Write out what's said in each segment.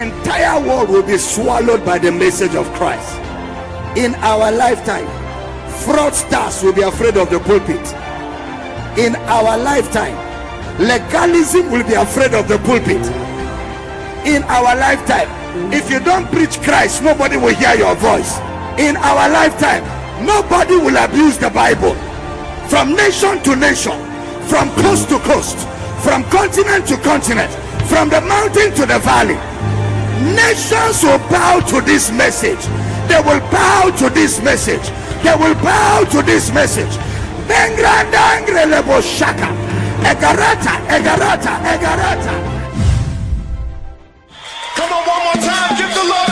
entire world will be swallowed by the message of Christ. In our lifetime, fraudsters will be afraid of the pulpit. In our lifetime, legalism will be afraid of the pulpit. In our lifetime, if you don't preach Christ, nobody will hear your voice. In our lifetime, nobody will abuse the Bible. From nation to nation, from coast to coast, from continent to continent, from the mountain to the valley, Nations will bow to this message. They will bow to this message. They will bow to this message. Bengrandangre lebo shaka. Egarata, egarata, egarata. Come on, one more time. Give the Lord.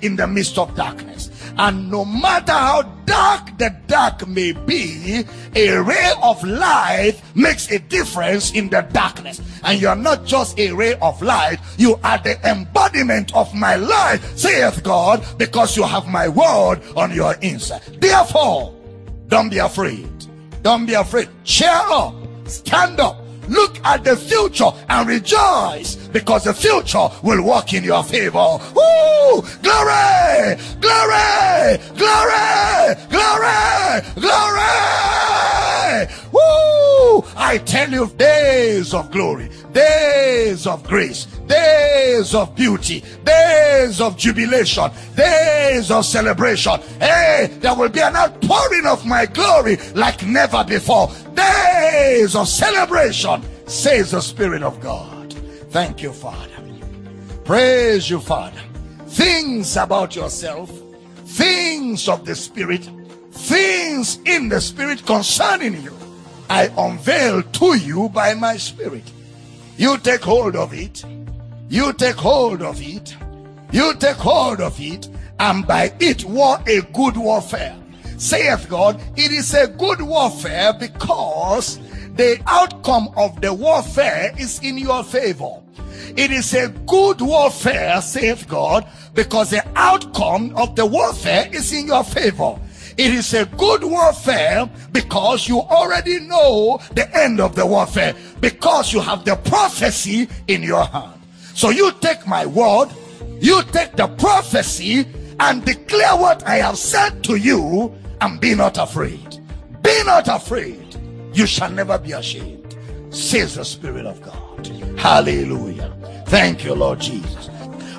In the midst of darkness and no matter how dark the dark may be a ray of light makes a difference in the darkness and you are not just a ray of light you are the embodiment of my light saith god because you have my word on your inside therefore don't be afraid. Don't be afraid. Cheer up. Stand up. Look at the future and rejoice because the future will work in your favor. Woo! Glory! Glory! Glory! Glory! Glory! Woo! I tell you, days of glory, days of grace, days of beauty, days of jubilation, days of celebration. Hey, there will be an outpouring of my glory like never before. Days of celebration, says the Spirit of God. Thank you, Father. Praise you, Father. Things about yourself, things of the Spirit, things in the Spirit concerning you, I unveil to you by my Spirit. You take hold of it. You take hold of it. You take hold of it, and by it war a good warfare. Saith God, it is a good warfare because the outcome of the warfare is in your favor. It is a good warfare, saith God, because the outcome of the warfare is in your favor. It is a good warfare because you already know the end of the warfare, because you have the prophecy in your hand. So you take my word, you take the prophecy and declare what I have said to you, and be not afraid. Be not afraid. You shall never be ashamed, says the Spirit of God. Hallelujah. Thank you, Lord Jesus.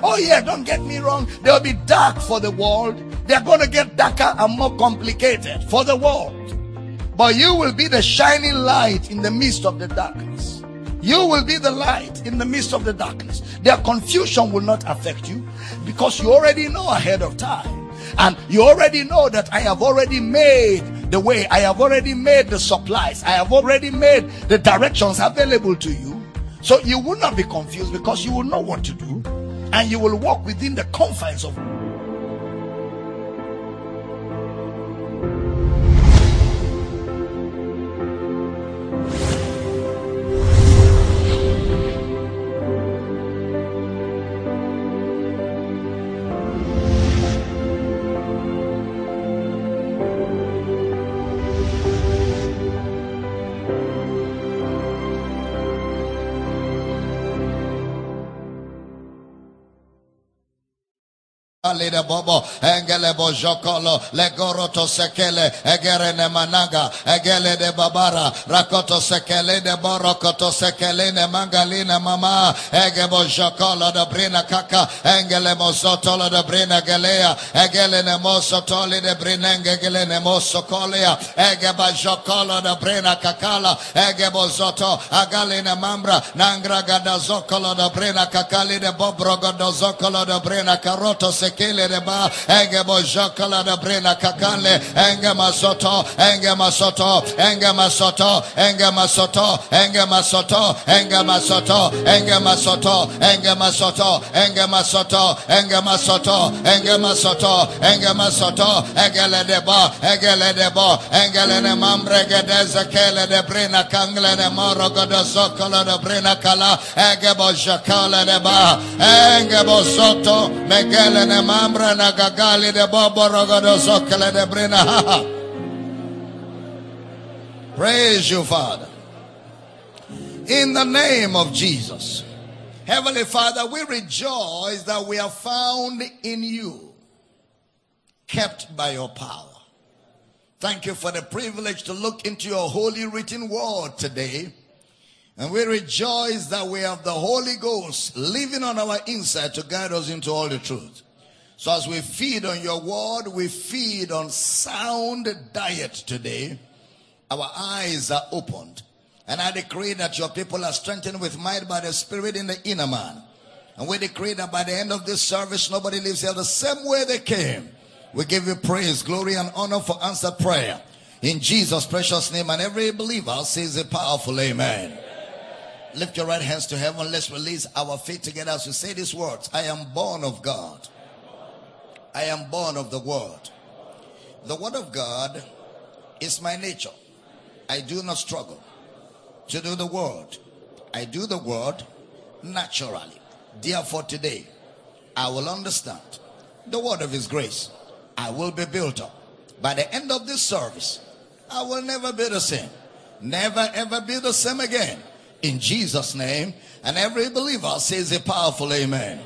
Oh, yeah, don't get me wrong. They'll be dark for the world. They're going to get darker and more complicated for the world. But you will be the shining light in the midst of the darkness. You will be the light in the midst of the darkness. Their confusion will not affect you because you already know ahead of time. And you already know that I have already made the way, I have already made the supplies, I have already made the directions available to you. So you will not be confused because you will know what to do. And you will walk within the confines of Alide bobo engele bojokolo legoroto sekele egere ne managa egele de babara rakoto sekele de borokoto sekele ne mangaline mama ege bojokolo de brina kaka engele mosotolo de brina gelea egele ne mosotoli de brinenge gele ne mosokolea ege bajokolo de brina kakala ege bozoto agali ne mambra nangra gada zokolo de brina kakali de bobrogo do zokolo de brina karoto sekele de ba enge bojokolo de brina kakale enge masoto enge masoto enge masoto enge masoto enge masoto enge masoto enge masoto enge masoto enge masoto enge masoto enge masoto enge masoto egele de ba egele de ba engele ne mambre gede zekele de brina kangle ne morogo de zokolo de brina kala ege bojokolo de ba enge bosoto megele ne na gagali de zokele de brina Praise you, Father. In the name of Jesus. Heavenly Father, we rejoice that we are found in you, kept by your power. Thank you for the privilege to look into your holy written word today. And we rejoice that we have the Holy Ghost living on our inside to guide us into all the truth. So as we feed on your word, we feed on sound diet today. Our eyes are opened. And I decree that your people are strengthened with might by the Spirit in the inner man. And we decree that by the end of this service, nobody leaves here the same way they came. We give you praise, glory, and honor for answered prayer. In Jesus' precious name, and every believer says a powerful amen. Lift your right hands to heaven. Let's release our faith together as we say these words. I am born of God. I am born of the Word. The Word of God is my nature. I do not struggle to do the Word. I do the Word naturally. Therefore, today, I will understand the Word of His grace. I will be built up. By the end of this service, I will never be the same. Never ever be the same again. In Jesus' name. And every believer says a powerful amen.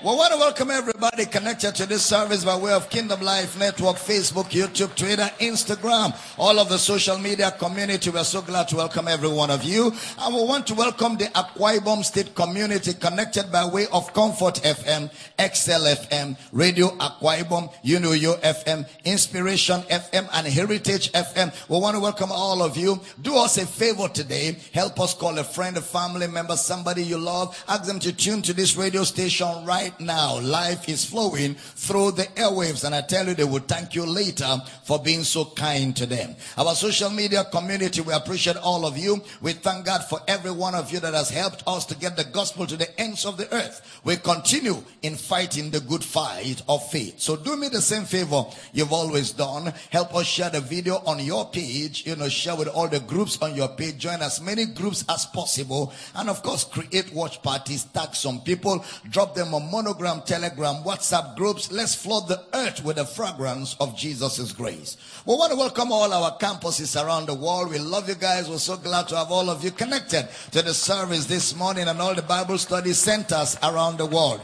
We want to welcome everybody connected to this service by way of Kingdom Life Network, Facebook, YouTube, Twitter, Instagram, all of the social media community. We're so glad to welcome every one of you. And we want to welcome the Akwa Ibom State community connected by way of Comfort FM, XL FM, Radio Akwa Ibom, Unuyo FM, Inspiration FM, and Heritage FM. We want to welcome all of you. Do us a favor today. Help us call a friend, a family member, somebody you love. Ask them to tune to this radio station right now. Life is flowing through the airwaves, and I tell you, they will thank you later for being so kind to them. Our social media community, we appreciate all of you. We thank God for every one of you that has helped us to get the gospel to the ends of the earth. We continue in fighting the good fight of faith. So do me the same favor you've always done. Help us share the video on your page. You know, share with all the groups on your page. Join as many groups as possible. And of course, create watch parties. Tag some people. Drop them on monogram, telegram, WhatsApp groups. Let's flood the earth with the fragrance of Jesus' grace. We want to welcome all our campuses around the world. We love you guys. We're so glad to have all of you connected to the service this morning and all the Bible study centers around the world.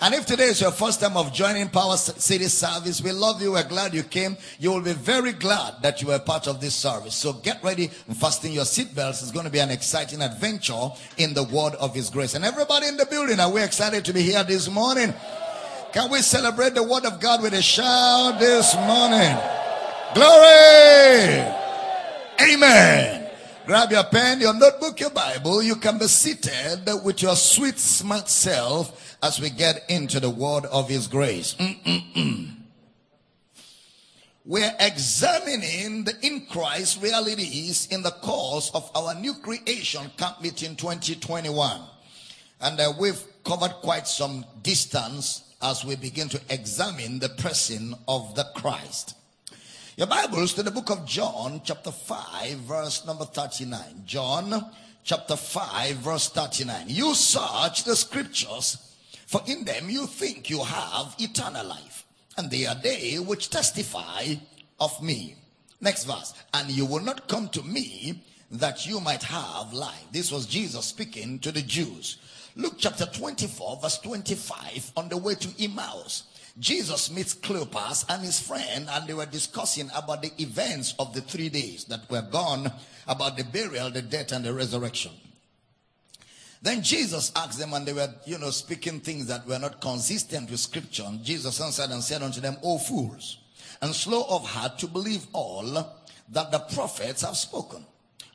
And if today is your first time of joining Power City service, we love you. We're glad you came. You will be very glad that you were part of this service. So get ready and fasten your seatbelts. It's going to be an exciting adventure in the word of His grace. And everybody in the building, are we excited to be here this morning? Can we celebrate the word of God with a shout this morning? Glory! Amen. Grab your pen, your notebook, your Bible. You can be seated with your sweet, smart self as we get into the word of His grace. Mm-mm-mm. We're examining the in Christ realities in the course of our new creation camp meeting 2021. And uh, we've covered quite some distance as we begin to examine the person of the Christ. Your Bibles to the book of John, chapter 5, verse number 39. John, chapter 5, verse 39. You search the scriptures, for in them you think you have eternal life, and they are they which testify of me. Next verse. And you will not come to me that you might have life. This was Jesus speaking to the Jews. Luke chapter 24, verse 25, on the way to Emmaus. Jesus meets Cleopas and his friend, and they were discussing about the events of the three days that were gone, about the burial, the death, and the resurrection. Then Jesus asked them, and they were, you know, speaking things that were not consistent with scripture. And Jesus answered and said unto them, O fools, and slow of heart to believe all that the prophets have spoken.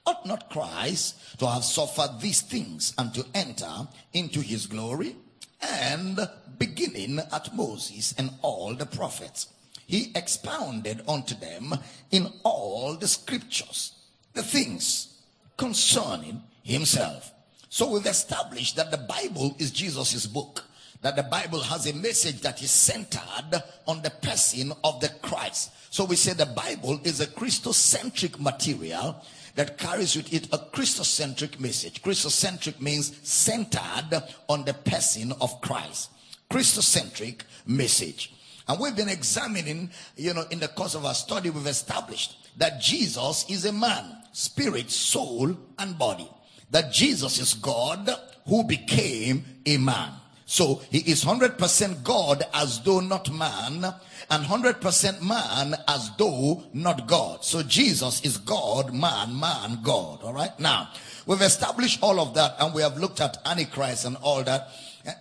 Ought not Christ to have suffered these things and to enter into his glory? And beginning at Moses and all the prophets, he expounded unto them in all the scriptures the things concerning himself. So we've established that the Bible is Jesus' book. That the Bible has a message that is centered on the person of the Christ. So we say the Bible is a Christocentric material that carries with it a Christocentric message. Christocentric means centered on the person of Christ. Christocentric message. And we've been examining, you know, in the course of our study, we've established that Jesus is a man, spirit, soul, and body. That Jesus is God who became a man. So he is 100% God as though not man, and 100% man as though not God. So Jesus is God, man, man, God. All right. Now, we've established all of that and we have looked at Antichrist and all that.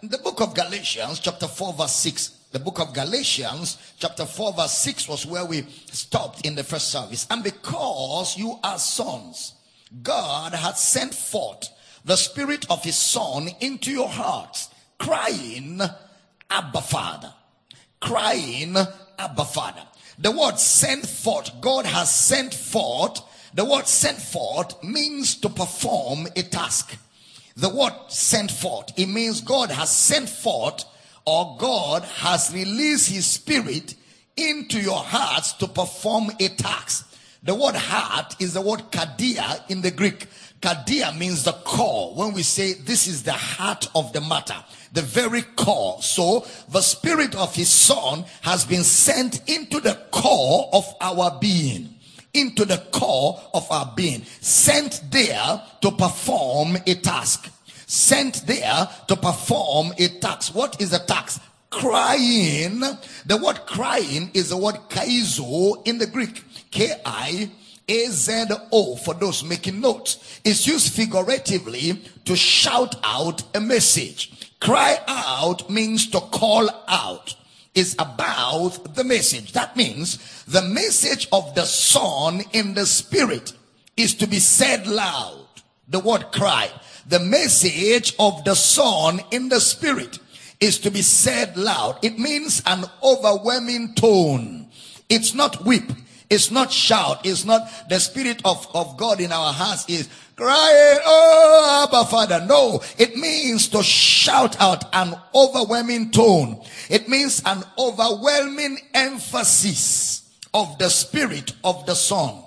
The book of Galatians, chapter 4, verse 6. The book of Galatians, chapter 4, verse 6 was where we stopped in the first service. And because you are sons, God had sent forth the spirit of his son into your hearts, crying, Abba Father. Crying, Abba Father. The word sent forth, God has sent forth. The word sent forth means to perform a task. The word sent forth, it means God has sent forth or God has released his spirit into your hearts to perform a task. The word heart is the word kardia in the Greek. Kardia means the core. When we say this is the heart of the matter, the very core. So the spirit of his son has been sent into the core of our being. Into the core of our being. Sent there to perform a task. Sent there to perform a task. What is the task? Crying. The word crying is the word krazo in the Greek. K-I-A-Z-O for those making notes. It's used figuratively to shout out a message. Cry out means to call out. Is about the message. That means the message of the son in the spirit is to be said loud. The word cry. The message of the son in the spirit is to be said loud. It means an overwhelming tone. It's not whip. It's not shout. It's not the spirit of, of God in our hearts is crying, oh, Abba Father. No, it means to shout out an overwhelming tone. It means an overwhelming emphasis of the spirit of the son.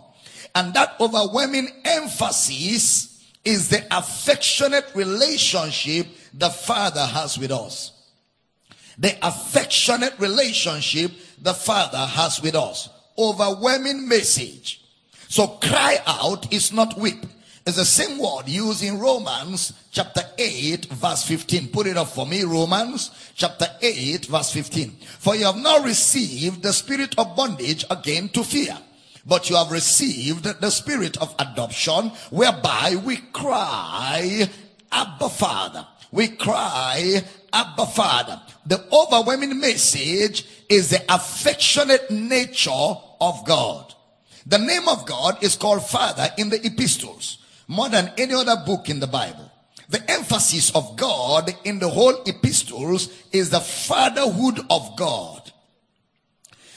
And that overwhelming emphasis is the affectionate relationship the Father has with us. The affectionate relationship the Father has with us. Overwhelming message. So cry out is not weep. It's the same word used in Romans chapter 8 verse 15. Put it up for me. Romans chapter 8 verse 15. For you have not received the spirit of bondage again to fear, but you have received the spirit of adoption whereby we cry, Abba Father. We cry, Abba Father. The overwhelming message is the affectionate nature of God. The name of God is called Father in the epistles more than any other book in the Bible. The emphasis of God in the whole epistles is the fatherhood of God.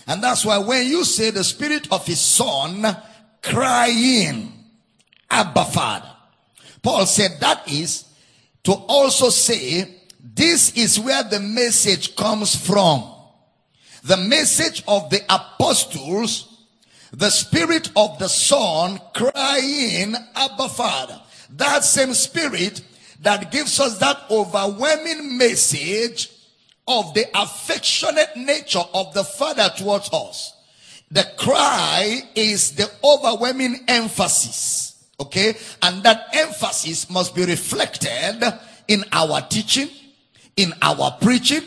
And that's why when you say the spirit of his son crying, Abba Father, Paul said that is to also say this is where the message comes from. The message of the apostles the spirit of the son crying abba father. That same spirit that gives us that overwhelming message of the affectionate nature of the father towards us. The cry is the overwhelming emphasis okay? And that emphasis must be reflected in our teaching in our preaching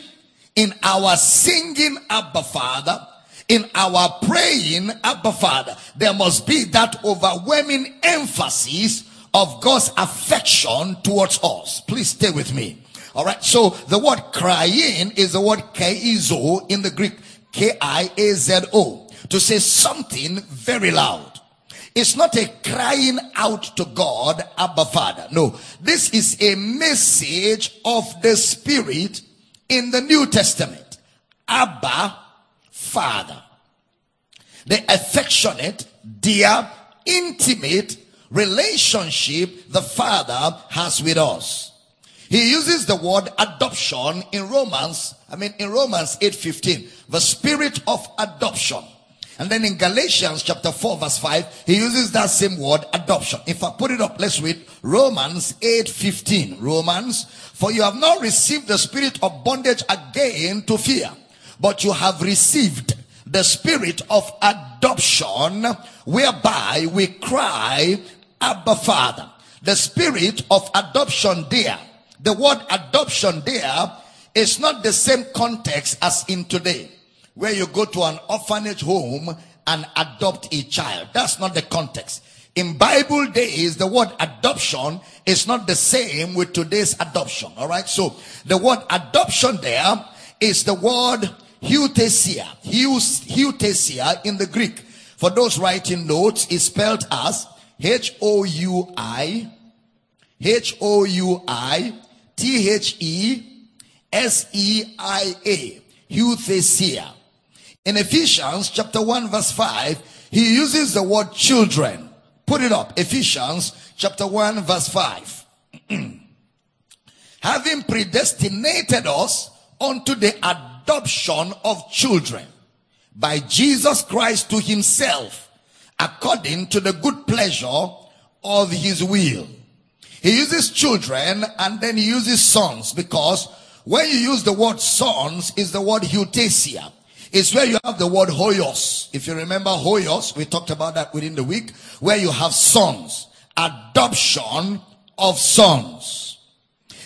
in our singing Abba Father, in our praying Abba Father, there must be that overwhelming emphasis of God's affection towards us. Please stay with me. All right. So the word crying is the word krazo in the Greek, K-I-A-Z-O, to say something very loud. It's not a crying out to God, Abba Father. No, this is a message of the Spirit in the New Testament. Abba Father. The affectionate, dear, intimate relationship the Father has with us. He uses the word adoption in Romans, I mean in Romans 8:15, the spirit of adoption. And then in Galatians chapter 4 verse 5, he uses that same word adoption. If I put it up, let's read Romans 8:15. Romans, for you have not received the spirit of bondage again to fear, but you have received the spirit of adoption whereby we cry Abba Father. The spirit of adoption there. The word adoption there is not the same context as in today where you go to an orphanage home and adopt a child. That's not the context. In Bible days, the word adoption is not the same with today's adoption. All right. So the word adoption there is the word hutesia. Hutesia in the Greek. For those writing notes is spelled as H-O-U-I, H-O-U-I, T-H-E-S-E-I-A. Hutesia. In Ephesians chapter 1 verse 5, he uses the word children. Put it up. Ephesians chapter 1 verse 5. Having predestinated us unto the adoption of children by Jesus Christ to himself according to the good pleasure of his will. He uses children and then he uses sons because when you use the word sons is the word hutesia. It's where you have the word hoyos. If you remember hoyos, we talked about that within the week, where you have sons. Adoption of sons.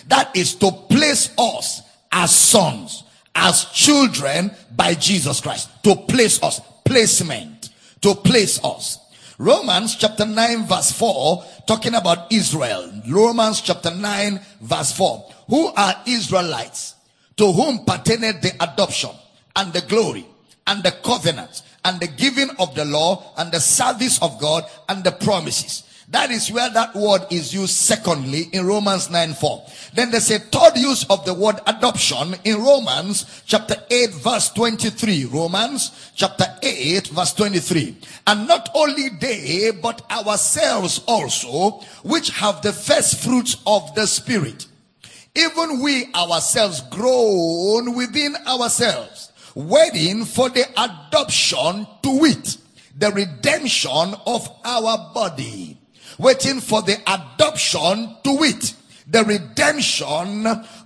That is to place us as sons, as children by Jesus Christ. To place us. Placement. To place us. Romans chapter 9 verse 4 talking about Israel. Romans chapter 9 verse 4. Who are Israelites? To whom pertained the adoption and the glory and the covenant and the giving of the law and the service of God and the promises. That is where that word is used secondly in Romans 9 4. Then there's a third use of the word adoption in Romans chapter 8 verse 23. Romans chapter 8 verse 23. And not only they, but ourselves also, which have the first fruits of the Spirit. Even we ourselves groan within ourselves, waiting for the adoption to wit, the redemption of our body waiting for the adoption to wit, the redemption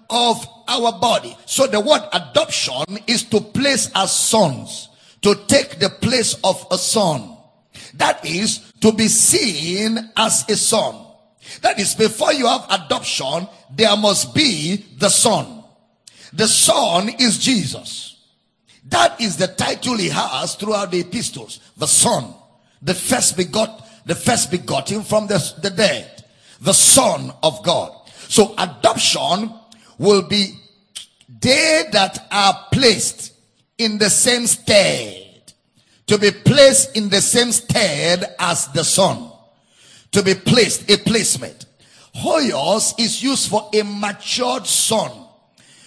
of our body. So the word adoption is to place as sons, to take the place of a son. That is to be seen as a son. That is before you have adoption, there must be the son. The son is Jesus. That is the title he has throughout the epistles. The son, the first begot, the first begotten from the, the dead, the son of God. So adoption will be they that are placed in the same stead, to be placed in the same stead as the son, to be placed, a placement. Hoyos is used for a matured son.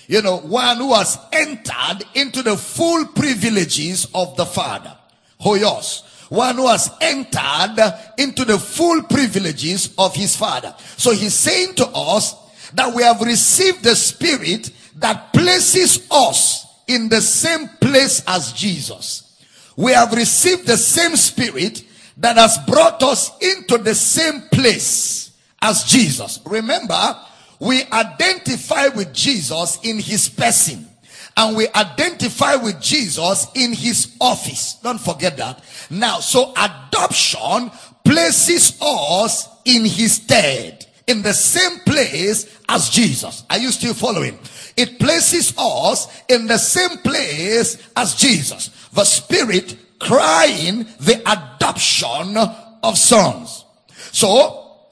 You know, one who has entered into the full privileges of the father. Hoyos. One who has entered into the full privileges of his father. So he's saying to us that we have received the spirit that places us in the same place as Jesus. We have received the same spirit that has brought us into the same place as Jesus. Remember, we identify with Jesus in his person and we identify with Jesus in his office. Don't forget that. Now, so adoption places us in his stead, in the same place as Jesus. Are you still following? It places us in the same place as Jesus. The Spirit crying the adoption of sons. So,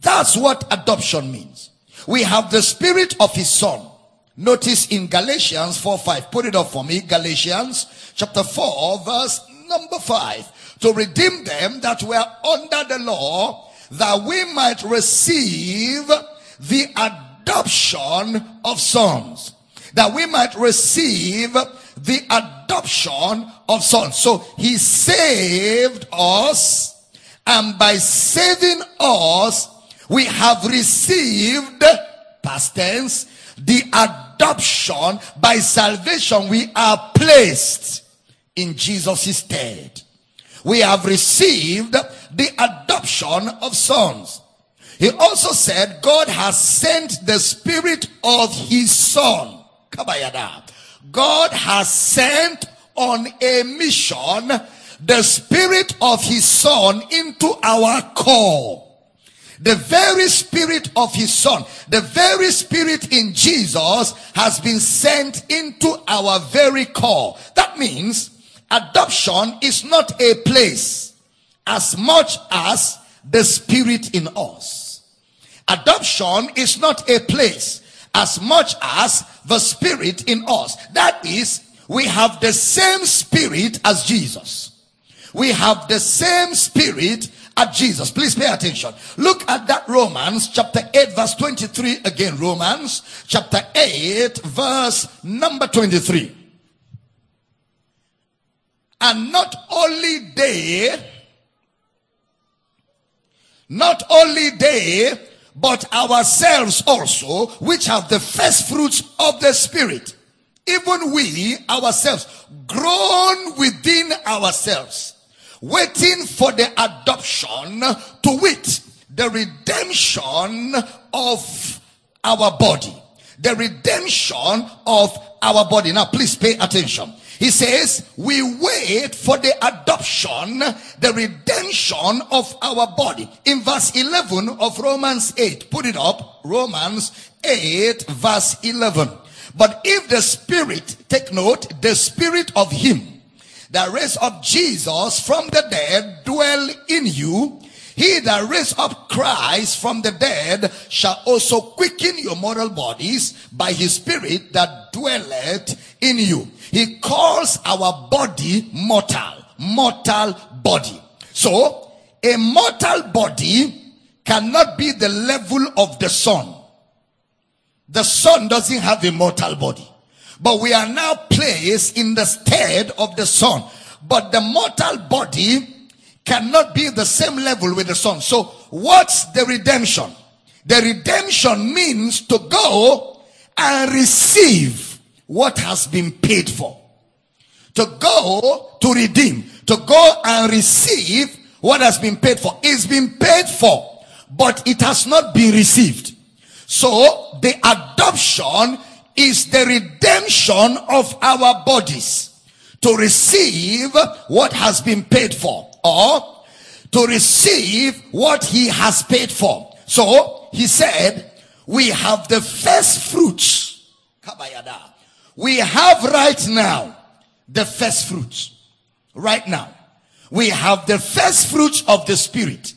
that's what adoption means. We have the Spirit of His Son. Notice in Galatians 4 5. Put it up for me. Galatians chapter 4 verse number 5. To redeem them that were under the law that we might receive the adoption of sons. That we might receive the adoption of sons. So he saved us and by saving us, we have received past tense the adoption by salvation we are placed in Jesus' stead. We have received the adoption of sons. He also said God has sent the spirit of his son. God has sent on a mission the spirit of his son into our core. The very spirit of his son, the very spirit in Jesus has been sent into our very core. That means adoption is not a place as much as the spirit in us. Adoption is not a place as much as the spirit in us. That is, we have the same spirit as Jesus. We have the same spirit as Jesus. Please pay attention. Look at that Romans chapter 8 verse 23 again. Romans chapter 8 verse number 23. And not only they, not only they, but ourselves also, which have the first fruits of the Spirit. Even we ourselves, groan within ourselves, waiting for the adoption to wit, the redemption of our body. The redemption of our body. Now please pay attention. He says, we wait for the adoption, the redemption of our body. In verse 11 of Romans 8, put it up. Romans 8 verse 11. But if the spirit, take note, the spirit of him that raised up Jesus from the dead dwell in you, he that raised up Christ from the dead shall also quicken your mortal bodies by his spirit that dwelleth in you. He calls our body mortal, mortal body. So, a mortal body cannot be the level of the son. The son doesn't have a mortal body. But we are now placed in the stead of the son. But the mortal body cannot be the same level with the son. So what's the redemption? The redemption means to go and receive what has been paid for. To go to redeem. To go and receive what has been paid for. It's been paid for, but it has not been received. So the adoption is the redemption of our bodies to receive what has been paid for or to receive what he has paid for. So he said, we have the first fruits. We have right now the first fruits. Right now. We have the first fruits of the spirit.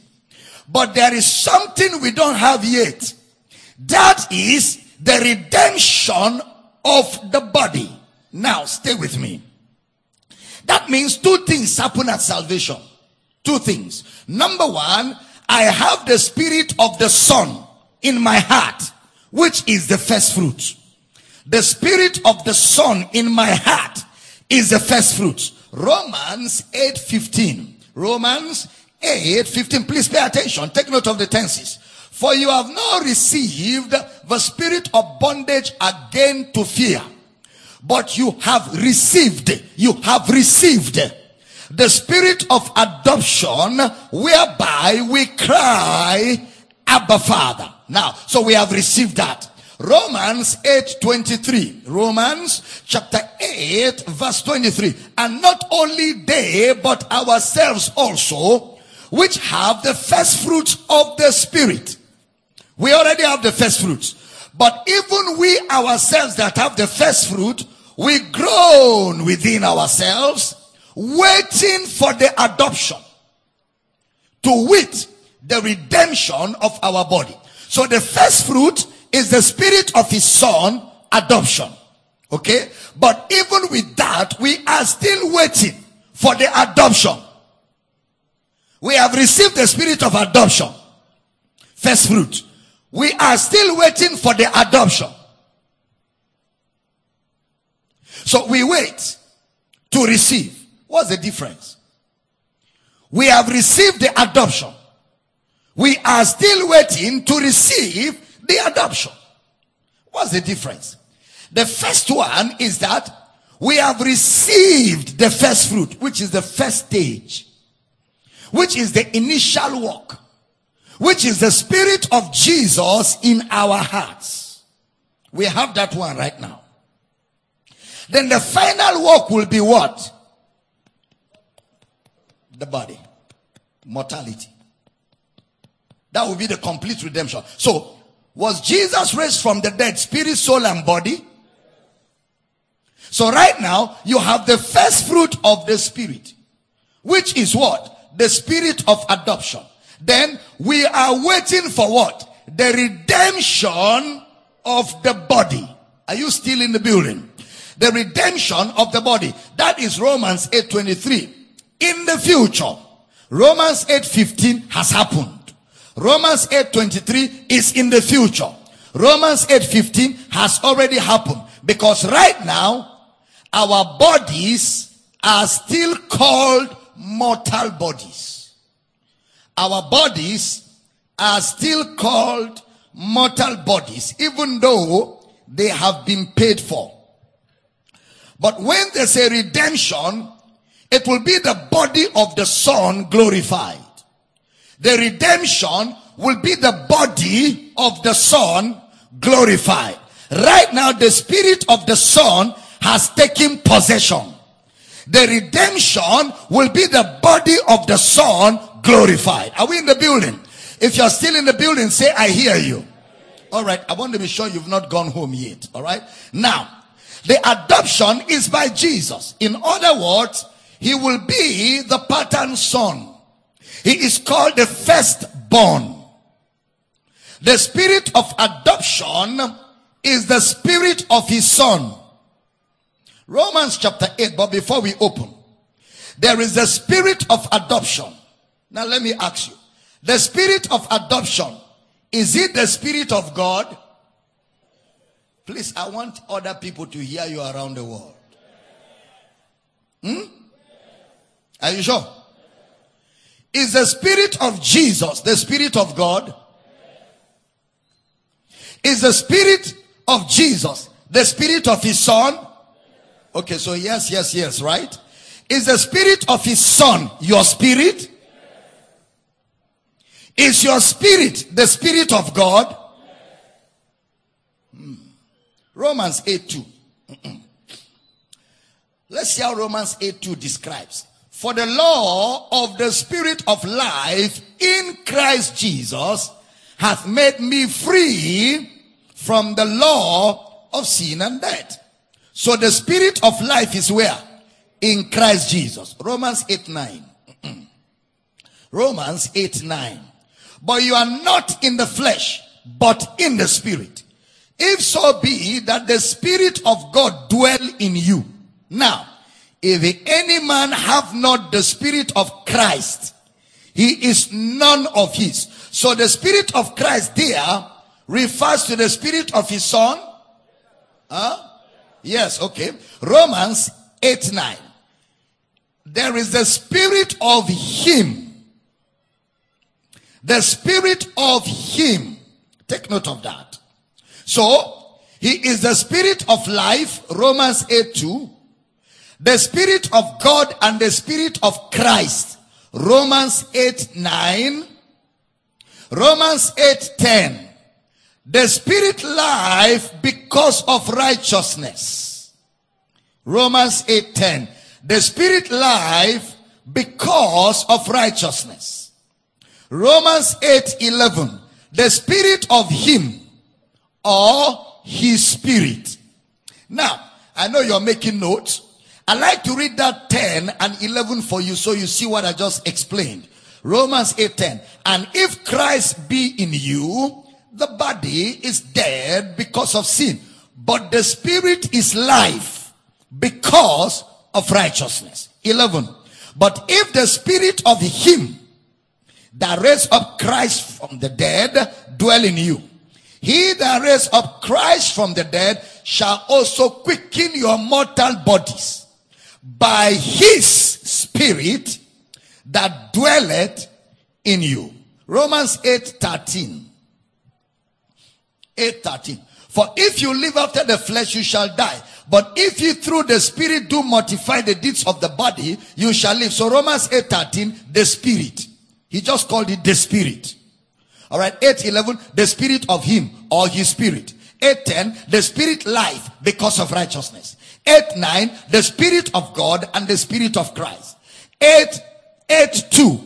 But there is something we don't have yet. That is the redemption of the body. Now, stay with me. That means two things happen at salvation. Two things. Number one, I have the spirit of the son in my heart, which is the first fruit. The spirit of the son in my heart is the first fruit. Romans 8 15. Romans 8 15. Please pay attention. Take note of the tenses. For you have not received the spirit of bondage again to fear, but you have received, you have received the spirit of adoption whereby we cry, Abba Father. Now, so we have received that. Romans 8 23. Romans chapter 8 verse 23. And not only they, but ourselves also, which have the first fruits of the spirit We already have the first fruits. But even we ourselves that have the first fruit, we groan within ourselves, waiting for the adoption. To wit, the redemption of our body. So the first fruit is the spirit of his son, adoption. Okay? But even with that, we are still waiting for the adoption. We have received the spirit of adoption. First fruit. We are still waiting for the adoption. So we wait to receive. What's the difference? We have received the adoption. We are still waiting to receive the adoption. What's the difference? The first one is that we have received the first fruit, which is the first stage, which is the initial work, which is the spirit of Jesus in our hearts. We have that one right now. Then the final work will be what? The body. Mortality. That will be the complete redemption. So, was Jesus raised from the dead, spirit, soul, and body? So right now, you have the first fruit of the spirit, which is what? The spirit of adoption. Then we are waiting for what? The redemption of the body. Are you still in the building? The redemption of the body. That is Romans 8:23. In the future, Romans 8:15 has happened. Romans 8:23 is in the future. Romans 8:15 has already happened because right now our bodies are still called mortal bodies. Our bodies are still called mortal bodies even though they have been paid for. But when there's a redemption, it will be the body of the son glorified. The redemption will be the body of the son glorified. Right now, the spirit of the son has taken possession. The redemption will be the body of the son glorified. Are we in the building? If you're still in the building, say, I hear you. All right. I want to be sure you've not gone home yet. All right. Now, the adoption is by Jesus. In other words, he will be the pattern son. He is called the firstborn. The spirit of adoption is the spirit of his son. Romans chapter 8, but before we open, there is the spirit of adoption. Now let me ask you. The spirit of adoption, is it the spirit of God? Please, I want other people to hear you around the world. Hmm? Are you sure? Is the spirit of Jesus the spirit of God? Is the spirit of Jesus the spirit of his son? Okay, so yes, yes, yes, right? Is the spirit of his son your spirit? Is your spirit the spirit of God? Hmm. Romans 8 2. Let's see how Romans 8 2 describes. For the law of the spirit of life in Christ Jesus hath made me free from the law of sin and death. So the spirit of life is where? In Christ Jesus. Romans 8 9. Romans 8 9. But you are not in the flesh, but in the spirit. If so be that the spirit of God dwell in you. Now, if any man have not the spirit of Christ, he is none of his. So the spirit of Christ there refers to the spirit of his son. Huh? Yes, okay. Romans 8 9. There is the spirit of him. The spirit of him. Take note of that. So, he is the spirit of life, Romans 8 2. The spirit of God and the spirit of Christ, Romans 8 9. Romans 8 10. The spirit life because of righteousness. Romans 8:10. The spirit life because of righteousness. Romans 8:11. the spirit of him or his spirit. Now, I know you're making notes. I like to read that 10 and 11 for you so you see what I just explained. Romans 8:10. And if Christ be in you, the body is dead because of sin, but the spirit is life because of righteousness. 11. But if the spirit of him that raised up Christ from the dead dwell in you, he that raised up Christ from the dead shall also quicken your mortal bodies by his spirit that dwelleth in you. Romans 8 13. 8 13. For if you live after the flesh, you shall die. But if you through the spirit do mortify the deeds of the body, you shall live. So Romans 8 13, the spirit. He just called it the spirit. All right, 8 11, the spirit of him or his spirit. 8 10, the spirit life because of righteousness. 8 9, the spirit of God and the spirit of Christ. 8 8 2,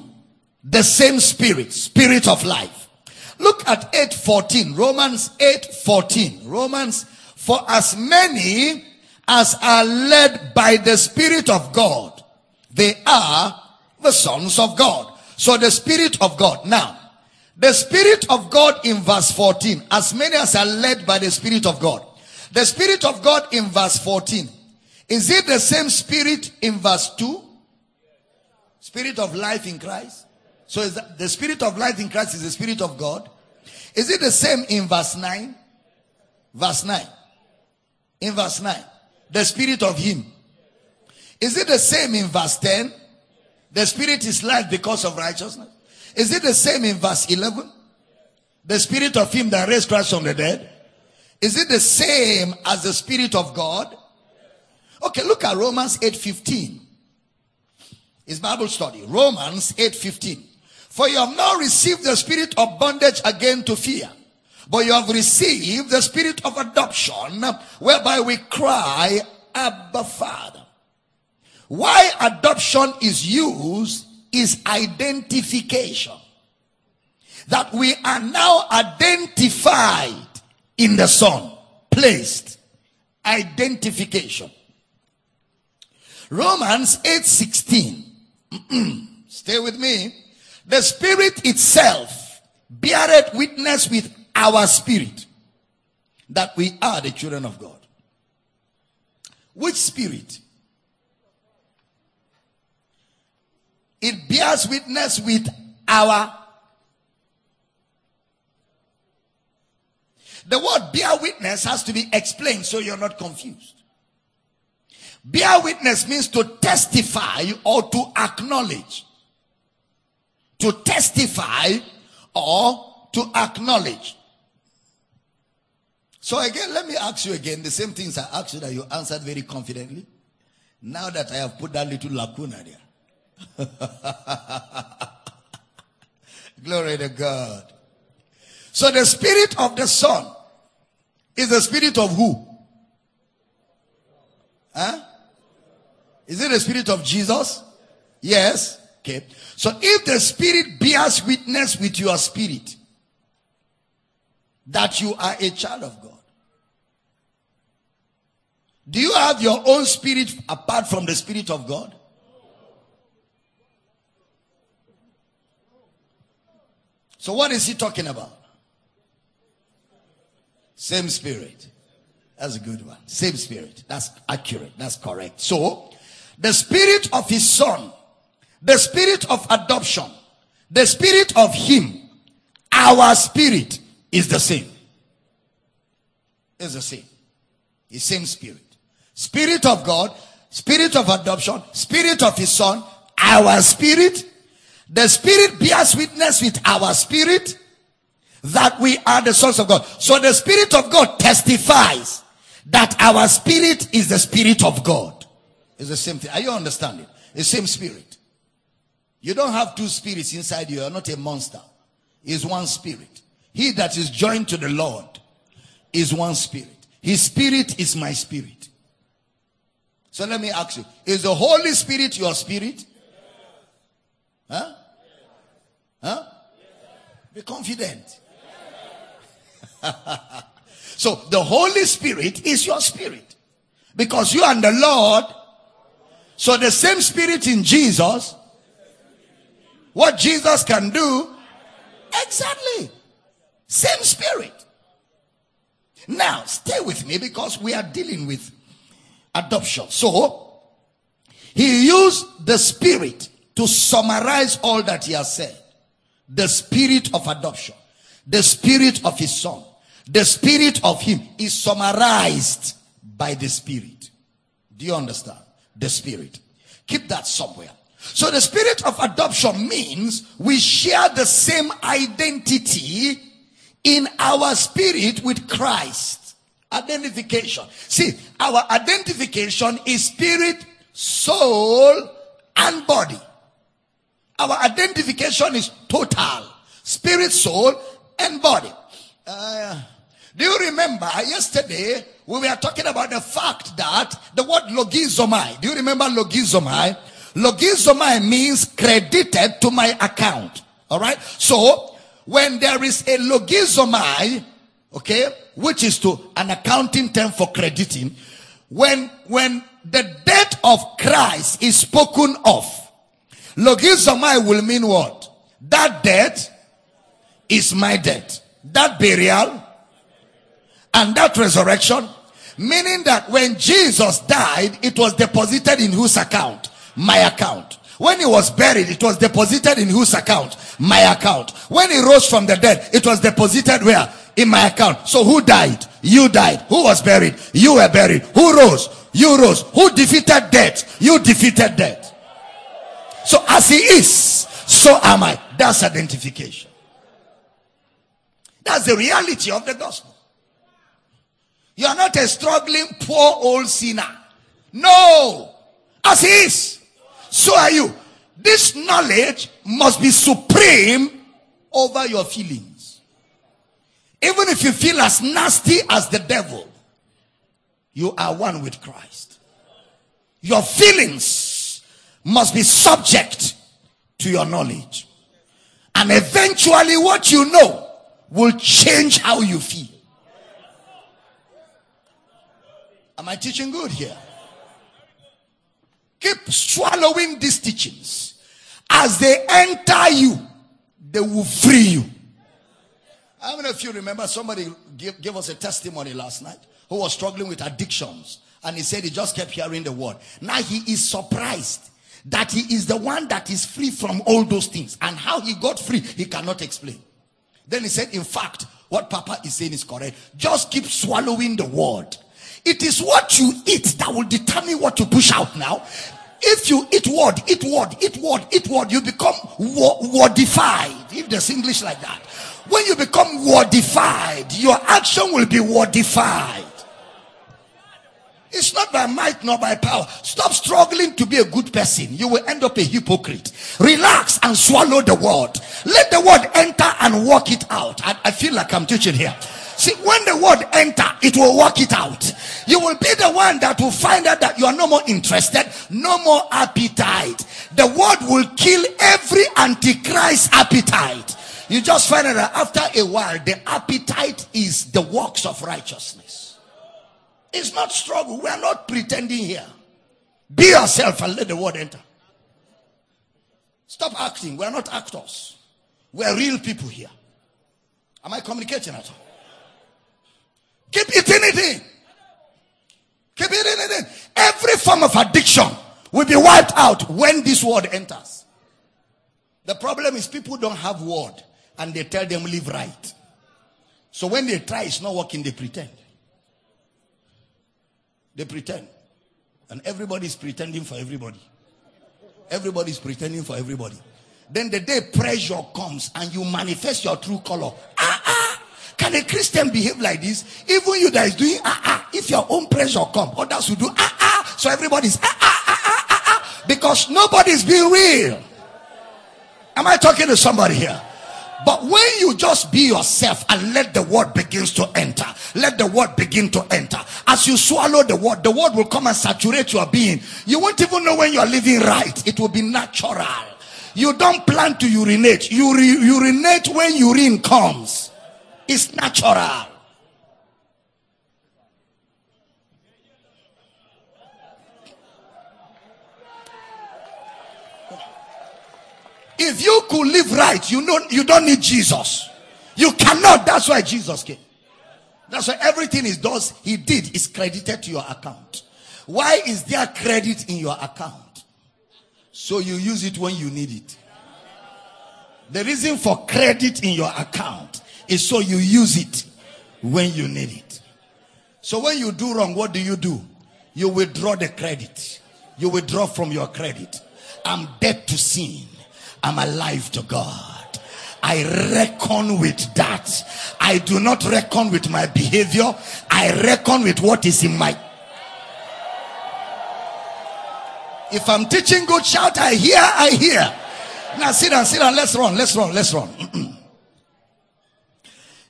the same spirit, spirit of life. Look at 8:14, Romans 8:14. Romans for as many as are led by the spirit of God, they are the sons of God. So the spirit of God. Now, the spirit of God in verse 14, as many as are led by the spirit of God. The spirit of God in verse 14. Is it the same spirit in verse 2? Spirit of life in Christ. So is that the spirit of life in Christ is the spirit of God? Is it the same in verse 9? Verse 9. In verse 9. The spirit of him. Is it the same in verse 10? The spirit is life because of righteousness. Is it the same in verse 11? The spirit of him that raised Christ from the dead? Is it the same as the spirit of God? Okay, look at Romans 8:15. It's Bible study. Romans 8:15. For you have not received the spirit of bondage again to fear, but you have received the spirit of adoption, whereby we cry, Abba Father. Why adoption is used is identification. That we are now identified in the Son, placed. Identification. Romans 8:16. Stay with me. The spirit itself beareth witness with our spirit that we are the children of God. Which spirit? It bears witness with our The word bear witness has to be explained so you're not confused. Bear witness means to testify or to acknowledge. To testify or to acknowledge. So again, let me ask you again the same things I asked you that you answered very confidently. Now that I have put that little lacuna there. Glory to God. So the spirit of the son is the spirit of who? Huh? Is it the spirit of Jesus? Yes. Okay. So if the spirit bears witness with your spirit that you are a child of God, do you have your own spirit apart from the spirit of God? So what is he talking about? Same spirit. That's a good one. Same spirit. That's accurate. That's correct. So, the spirit of his son, the spirit of adoption, the spirit of him, our spirit is the same. Is the same. The same spirit. Spirit of God, spirit of adoption, spirit of his son, our spirit. The spirit bears witness with our spirit that we are the sons of God. So the Spirit of God testifies that our spirit is the Spirit of God. It's the same thing. Are you understanding? The same Spirit. You don't have two spirits inside you. You're not a monster. It's one Spirit. He that is joined to the Lord is one Spirit. His Spirit is my Spirit. So let me ask you, is the Holy Spirit your Spirit? Huh? Huh? Be confident. So the Holy Spirit is your spirit. Because you and the Lord. So the same spirit in Jesus. What Jesus can do. Exactly. Same spirit. Now, stay with me because we are dealing with adoption. So, he used the spirit to summarize all that he has said. The spirit of adoption, the spirit of his son, the spirit of him is summarized by the spirit. Do you understand? The spirit. Keep that somewhere. So the spirit of adoption means we share the same identity in our spirit with Christ. Identification. See, our identification is spirit, soul, and body. Our identification is total. Spirit, soul, and body. Uh, do you remember yesterday we were talking about the fact that the word logizomai. Do you remember logizomai? Logizomai means credited to my account. All right. So when there is a logizomai, okay, which is to an accounting term for crediting, when when the death of Christ is spoken of, logizomai will mean what? That death is my death. That burial and that resurrection, meaning that when Jesus died, it was deposited in whose account? My account. When he was buried, it was deposited in whose account? My account. When he rose from the dead, it was deposited where? In my account. So who died? You died. Who was buried? You were buried. Who rose? You rose. Who defeated death? You defeated death. So as he is, so am I. That's identification. That's the reality of the gospel. You are not a struggling poor old sinner. No. As he is, so are you. This knowledge must be supreme over your feelings. Even if you feel as nasty as the devil, you are one with Christ. Your feelings must be subject to your knowledge. And eventually, what you know will change how you feel. Am I teaching good here? Keep swallowing these teachings. As they enter you, they will free you. How many of you remember somebody gave, gave us a testimony last night who was struggling with addictions? And he said he just kept hearing the word. Now he is surprised that he is the one that is free from all those things. And how he got free, he cannot explain. Then he said, in fact, what Papa is saying is correct. Just keep swallowing the word. It is what you eat that will determine what you push out now. If you eat word, eat word, eat word, eat word, you become wordified. If there's English like that. When you become wordified, your action will be wordified. It's not by might nor by power. Stop struggling to be a good person. You will end up a hypocrite. Relax and swallow the word. Let the word enter and work it out. I, I feel like I'm teaching here. See, when the word enter, it will work it out. You will be the one that will find out that you are no more interested, no more appetite. The word will kill every antichrist appetite. You just find out that after a while, the appetite is the works of righteousness. It's not struggle. We are not pretending here. Be yourself and let the word enter. Stop acting. We are not actors. We are real people here. Am I communicating at all? Keep eating it in. Keep eating it in. Every form of addiction will be wiped out when this word enters. The problem is people don't have word and they tell them live right. So when they try, it's not working, they pretend. They pretend. And everybody's pretending for everybody. Everybody's pretending for everybody. Then the day pressure comes and you manifest your true color. Ah, ah. Can a Christian behave like this? Even you that is doing ah, ah. If your own pressure come, others will do ah, ah. So everybody's ah, ah, ah, ah, ah, ah. Because nobody's being real. Am I talking to somebody here? But when you just be yourself and let the word begins to enter, let the word begin to enter. As you swallow the word, the word will come and saturate your being. You won't even know when you are living right. It will be natural. You don't plan to urinate. You re- urinate when urine comes. It's natural. If you could live right, you know you don't need Jesus. You cannot. That's why Jesus came. That's why everything he does, he did, is credited to your account. Why is there credit in your account? So you use it when you need it. The reason for credit in your account is so you use it when you need it. So when you do wrong, what do you do? You withdraw the credit. You withdraw from your credit. I'm dead to sin. I'm alive to God. I reckon with that. I do not reckon with my behavior. I reckon with what is in my. If I'm teaching good, shout, I hear, I hear. Now sit down, sit down. Let's run, let's run, let's run.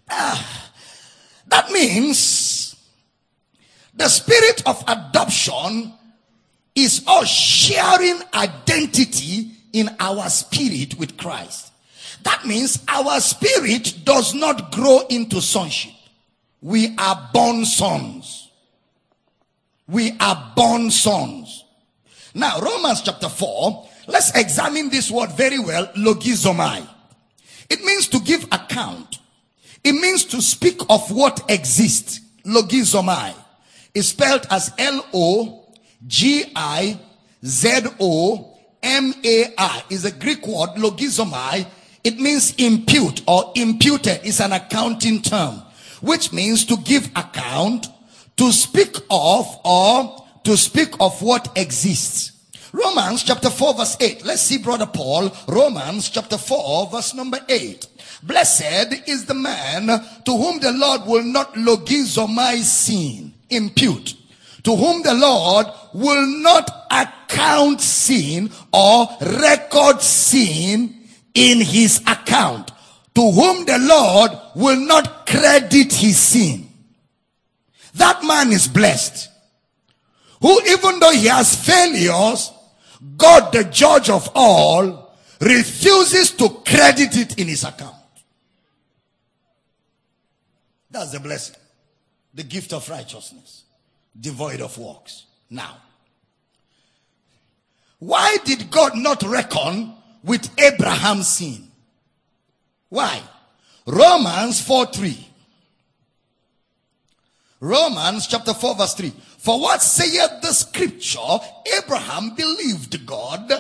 Ah, that means the spirit of adoption is us sharing identity in our spirit with Christ. That means our spirit does not grow into sonship. We are born sons. We are born sons. Now, Romans chapter 4, let's examine this word very well, logizomai. It means to give account. It means to speak of what exists. Logizomai is spelled as L O G I Z O M A I. Is a Greek word, logizomai. It means impute or imputed is an accounting term, which means to give account, to speak of or to speak of what exists. Romans chapter 4 verse 8. Let's see brother Paul. Romans chapter 4 verse number 8. Blessed is the man to whom the Lord will not logizomai sin, impute. To whom the Lord will not account sin or record sin in his account. To whom the Lord will not credit his sin. That man is blessed. Who even though he has failures, God the judge of all refuses to credit it in his account. That's the blessing. The gift of righteousness, devoid of works. Now, why did God not reckon with Abraham's sin? Why? Romans 4 3. Romans chapter 4 verse 3. For what saith the scripture? Abraham believed God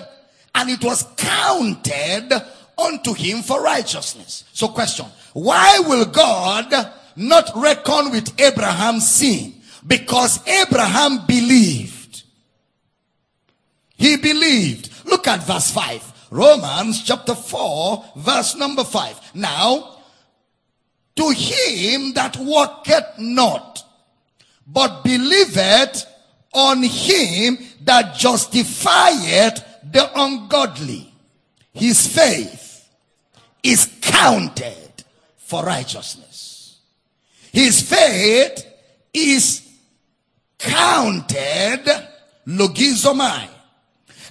and it was counted unto him for righteousness. So question, why will God not reckon with Abraham's sin? Because Abraham believed. He believed. Look at verse 5. Romans chapter 4 verse number 5. Now, to him that worketh not, but believeth on him that justifieth the ungodly. His faith is counted for righteousness. His faith is counted logizomai.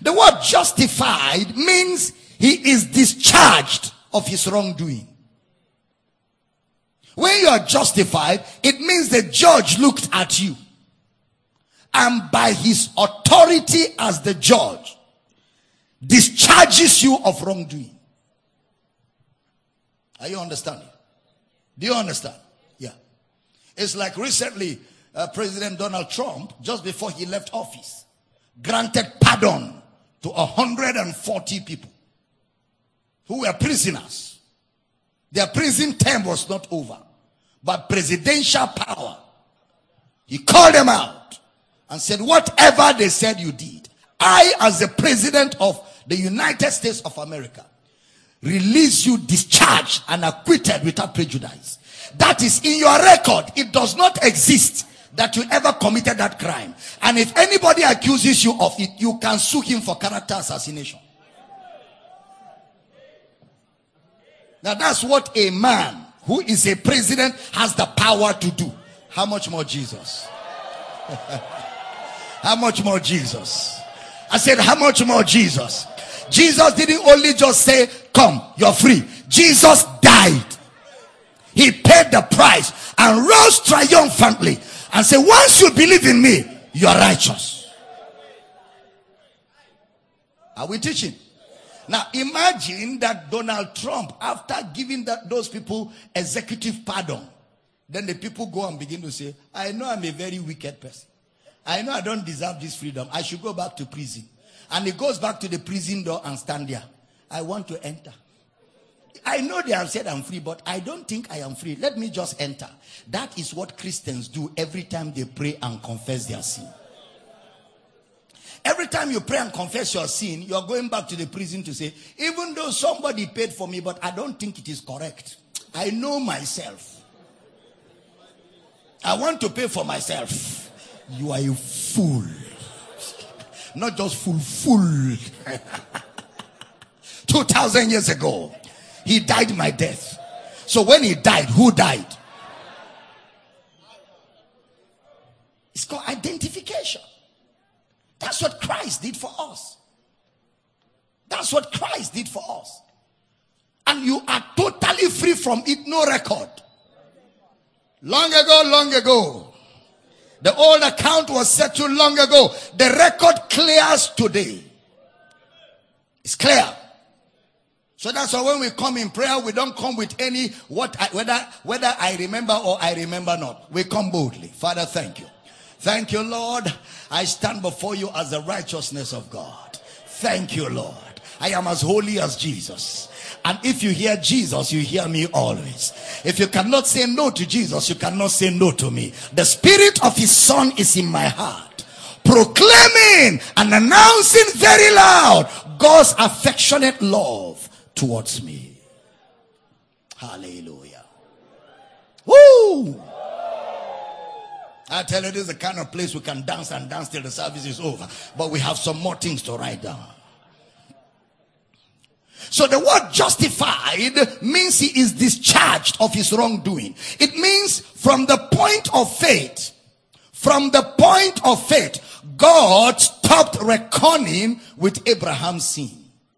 The word justified means he is discharged of his wrongdoing. When you are justified, it means the judge looked at you. And by his authority as the judge, discharges you of wrongdoing. Are you understanding? Do you understand? Yeah. It's like recently, uh, President Donald Trump, just before he left office, granted pardon to 140 people who were prisoners. Their prison term was not over, but presidential power. He called them out and said, Whatever they said you did, I, as the president of the United States of America, release you discharged and acquitted without prejudice. That is in your record. It does not exist that you ever committed that crime. And if anybody accuses you of it, you can sue him for character assassination. Now that's what a man who is a president has the power to do. How much more Jesus? how much more Jesus? I said, how much more Jesus? Jesus didn't only just say, come, you're free. Jesus died. He paid the price and rose triumphantly and say, once you believe in me, you are righteous. Are we teaching? Now imagine that Donald Trump, after giving that, those people executive pardon, then the people go and begin to say, I know I'm a very wicked person. I know I don't deserve this freedom. I should go back to prison. And he goes back to the prison door and stand there. I want to enter. I know they have said I'm free, but I don't think I am free. Let me just enter. That is what Christians do every time they pray and confess their sin. Every time you pray and confess your sin, you're going back to the prison to say, even though somebody paid for me, but I don't think it is correct. I know myself. I want to pay for myself. You are a fool. Not just fool, fool. 2000 years ago, he died my death. So when he died, who died? It's called identification. That's what Christ did for us. That's what Christ did for us. And you are totally free from it, no record. Long ago, long ago, the old account was settled long ago. The record clears today. It's clear. So that's why when we come in prayer, we don't come with any what I, whether whether I remember or I remember not. We come boldly. Father, thank you. Thank you, Lord. I stand before you as the righteousness of God. Thank you, Lord. I am as holy as Jesus. And if you hear Jesus, you hear me always. If you cannot say no to Jesus, you cannot say no to me. The spirit of his son is in my heart, proclaiming and announcing very loud God's affectionate love towards me. Hallelujah. Woo! I tell you, this is the kind of place we can dance and dance till the service is over. But we have some more things to write down. So the word justified means he is discharged of his wrongdoing. It means from the point of faith, from the point of faith, God stopped reckoning with Abraham's sin.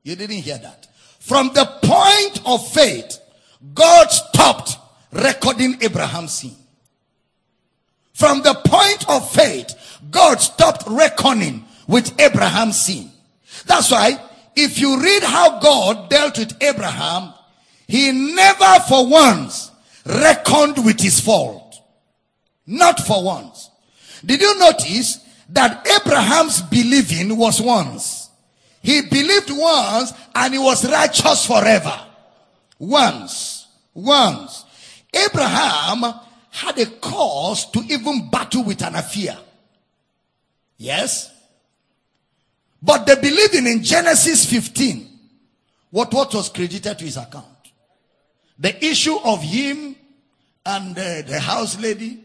You didn't hear that. From the point of faith, God stopped recording Abraham's sin. From the point of faith, God stopped reckoning with Abraham's sin. That's why if you read how God dealt with Abraham, he never for once reckoned with his fault. Not for once. Did you notice that Abraham's believing was once? He believed once and he was righteous forever. Once. Once. Abraham had a cause to even battle with an affair. Yes? But the believing in Genesis 15, what, what was credited to his account? The issue of him and uh, the house lady,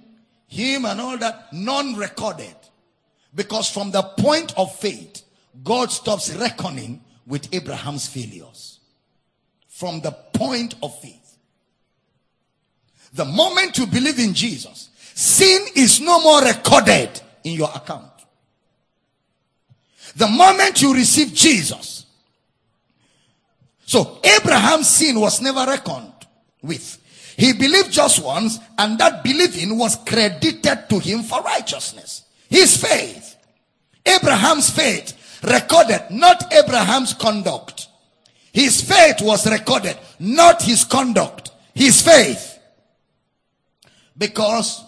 him and all that, none recorded. Because from the point of faith, God stops reckoning with Abraham's failures. From the point of faith. The moment you believe in Jesus, sin is no more recorded in your account. The moment you receive Jesus. So Abraham's sin was never reckoned with. He believed just once and that believing was credited to him for righteousness. His faith. Abraham's faith recorded, not Abraham's conduct. His faith was recorded, not his conduct. His faith. Because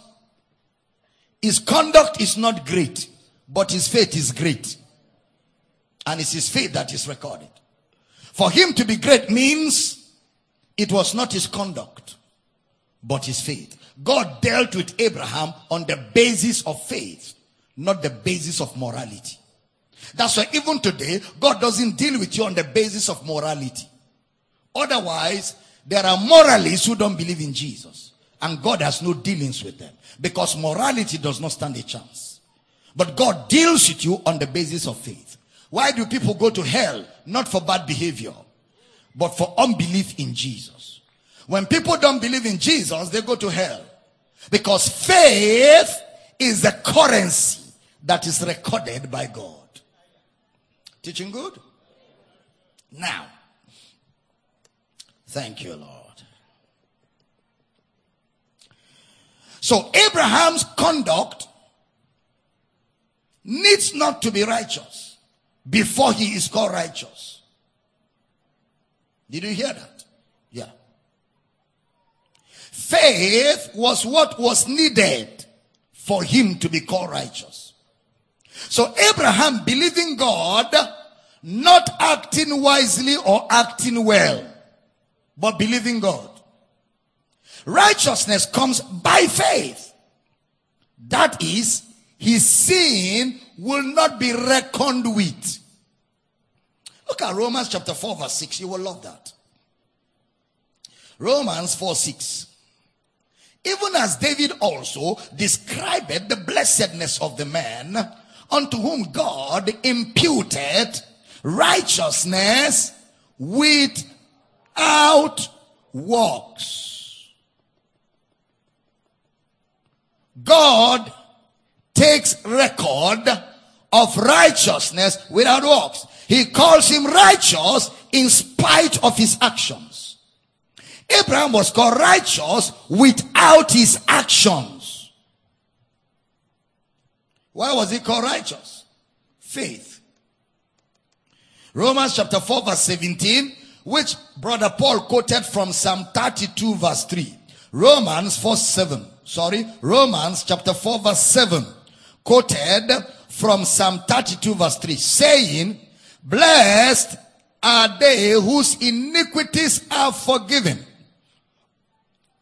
his conduct is not great, but his faith is great. And it's his faith that is recorded. For him to be great means it was not his conduct, but his faith. God dealt with Abraham on the basis of faith, not the basis of morality. That's why even today, God doesn't deal with you on the basis of morality. Otherwise, there are moralists who don't believe in Jesus. And God has no dealings with them. Because morality does not stand a chance. But God deals with you on the basis of faith. Why do people go to hell? Not for bad behavior, but for unbelief in Jesus. When people don't believe in Jesus, they go to hell. Because faith is the currency that is recorded by God. Teaching good? Now, thank you, Lord. So Abraham's conduct needs not to be righteous before he is called righteous. Did you hear that? Yeah. Faith was what was needed for him to be called righteous. So Abraham believing God, not acting wisely or acting well, but believing God. Righteousness comes by faith. That is, his sin will not be reckoned with. Look at Romans chapter 4 verse 6. You will love that. Romans 4 6. Even as David also described the blessedness of the man unto whom God imputed righteousness without works. God takes record of righteousness without works. He calls him righteous in spite of his actions. Abraham was called righteous without his actions. Why was he called righteous? Faith. Romans chapter 4 verse 17, which brother Paul quoted from Psalm 32 verse 3. Romans 4 7. Sorry, Romans chapter 4 verse 7. Quoted from Psalm 32 verse 3. Saying, Blessed are they whose iniquities are forgiven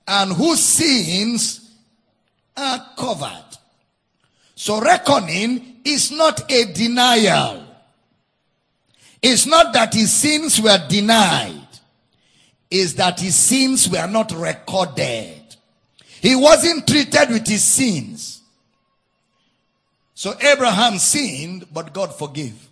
and whose sins are covered. So reckoning is not a denial. It's not that his sins were denied. Is that his sins were not recorded. He wasn't treated with his sins. So Abraham sinned, but God forgave.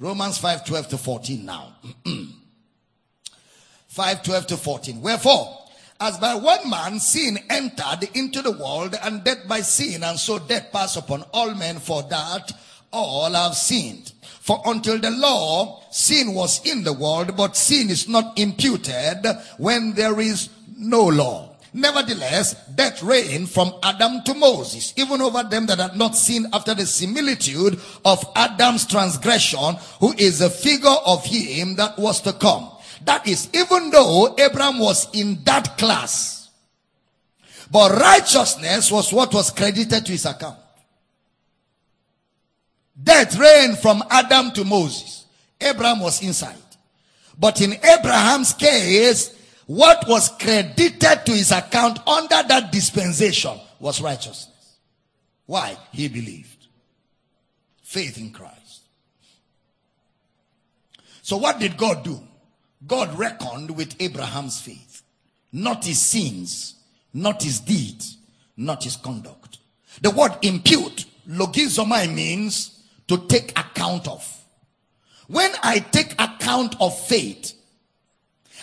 Romans 5 12 to 14 now. 5 12 to 14. Wherefore, as by one man sin entered into the world, and death by sin, and so death passed upon all men, for that all have sinned. For until the law, sin was in the world, but sin is not imputed when there is no law. Nevertheless, death reigned from Adam to Moses, even over them that had not sinned after the similitude of Adam's transgression, who is a figure of him that was to come. That is, even though Abraham was in that class, but righteousness was what was credited to his account. Death reigned from Adam to Moses. Abraham was inside. But in Abraham's case, what was credited to his account under that dispensation was righteousness. Why? He believed. Faith in Christ. So what did God do? God reckoned with Abraham's faith, not his sins, not his deeds, not his conduct. The word impute, logizomai means to take account of. When I take account of faith,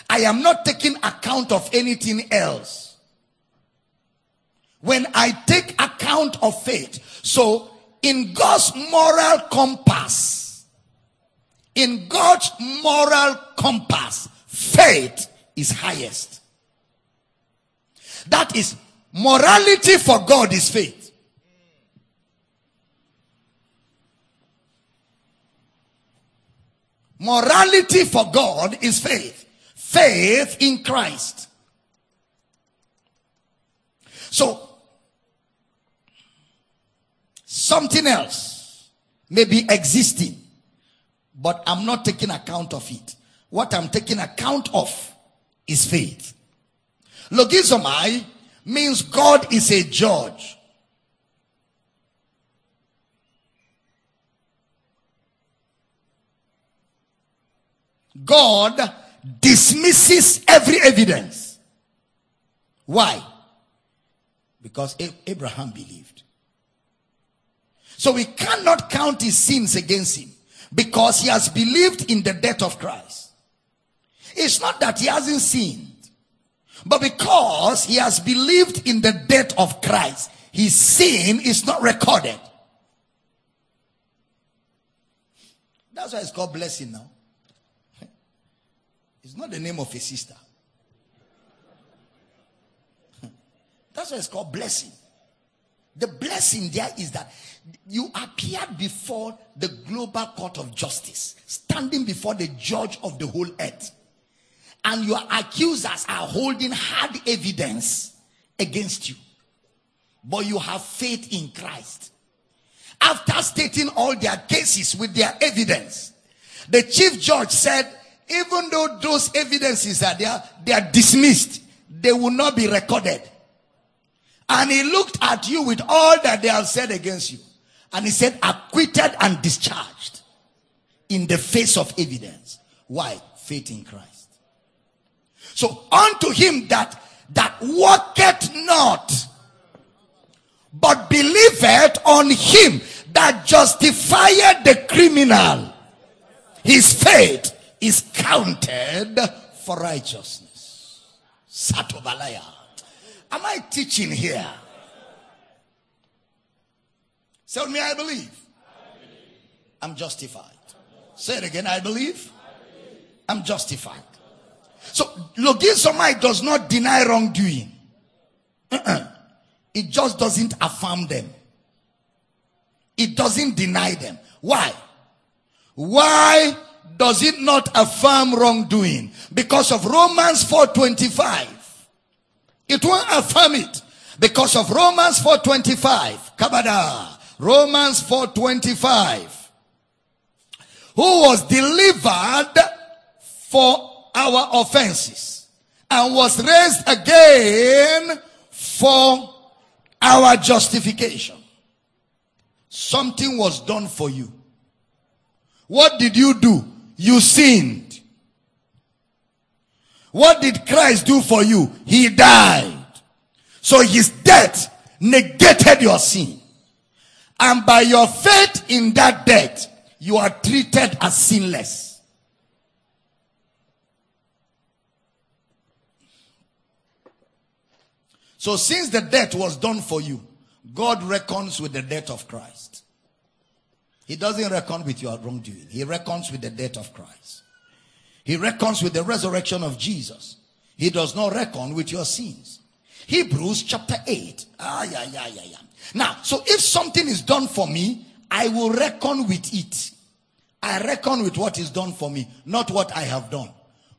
I am not taking account of anything else. When I take account of faith, so in God's moral compass, in God's moral compass, faith is highest. That is, morality for God is faith. Morality for God is faith. Faith in Christ. So, something else may be existing, but I'm not taking account of it. What I'm taking account of is faith. Logizomai means God is a judge. God dismisses every evidence. Why? Because Abraham believed. So we cannot count his sins against him because he has believed in the death of Christ. It's not that he hasn't sinned, but because he has believed in the death of Christ, his sin is not recorded. That's why it's called blessing now. It's not the name of a sister. That's why it's called blessing. The blessing there is that you appeared before the global court of justice, standing before the judge of the whole earth. and your accusers are holding hard evidence against you, but you have faith in Christ. After stating all their cases with their evidence, the chief judge said, even though those evidences are there, they are dismissed. They will not be recorded. And he looked at you with all that they have said against you. And he said, acquitted and discharged in the face of evidence. Why? Faith in Christ. So unto him that that worketh not, but believeth on him that justifieth the criminal. His faith is counted for righteousness. Satobalaya. Am I teaching here? Say with me, I believe. I'm justified. Say it again, I believe. I'm justified. So logizomai does not deny wrongdoing. Uh-uh. It just doesn't affirm them. It doesn't deny them. Why? Why does it not affirm wrongdoing? Because of Romans 4:25. It won't affirm it because of Romans 4:25. Kabada. Romans 4:25. Who was delivered for our offenses and was raised again for our justification. Something was done for you. What did you do? You sinned. What did Christ do for you? He died. So his death negated your sin. And by your faith in that death, you are treated as sinless. So since the death was done for you, God reckons with the death of Christ. He doesn't reckon with your wrongdoing. He reckons with the death of Christ. He reckons with the resurrection of Jesus. He does not reckon with your sins. Hebrews chapter 8. Ah, yeah, yeah, yeah, yeah. Now, so if something is done for me, I will reckon with it. I reckon with what is done for me, not what I have done,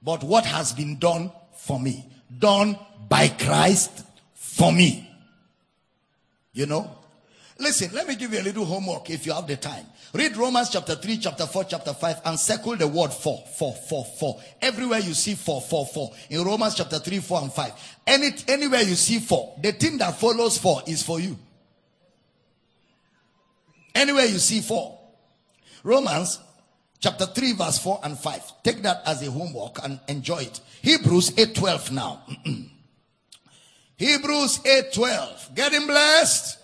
but what has been done for me. Done by Christ for me. You know? Listen, let me give you a little homework if you have the time. Read Romans chapter 3, chapter 4, chapter 5, and circle the word for, for, for, for. Everywhere you see for, for, for. In Romans chapter 3, 4, and 5. Any, anywhere you see for, the thing that follows for is for you. Anywhere you see for. Romans chapter 3, verse 4 and 5. Take that as a homework and enjoy it. Hebrews 8, 12 now. Hebrews 8, 12. Getting blessed?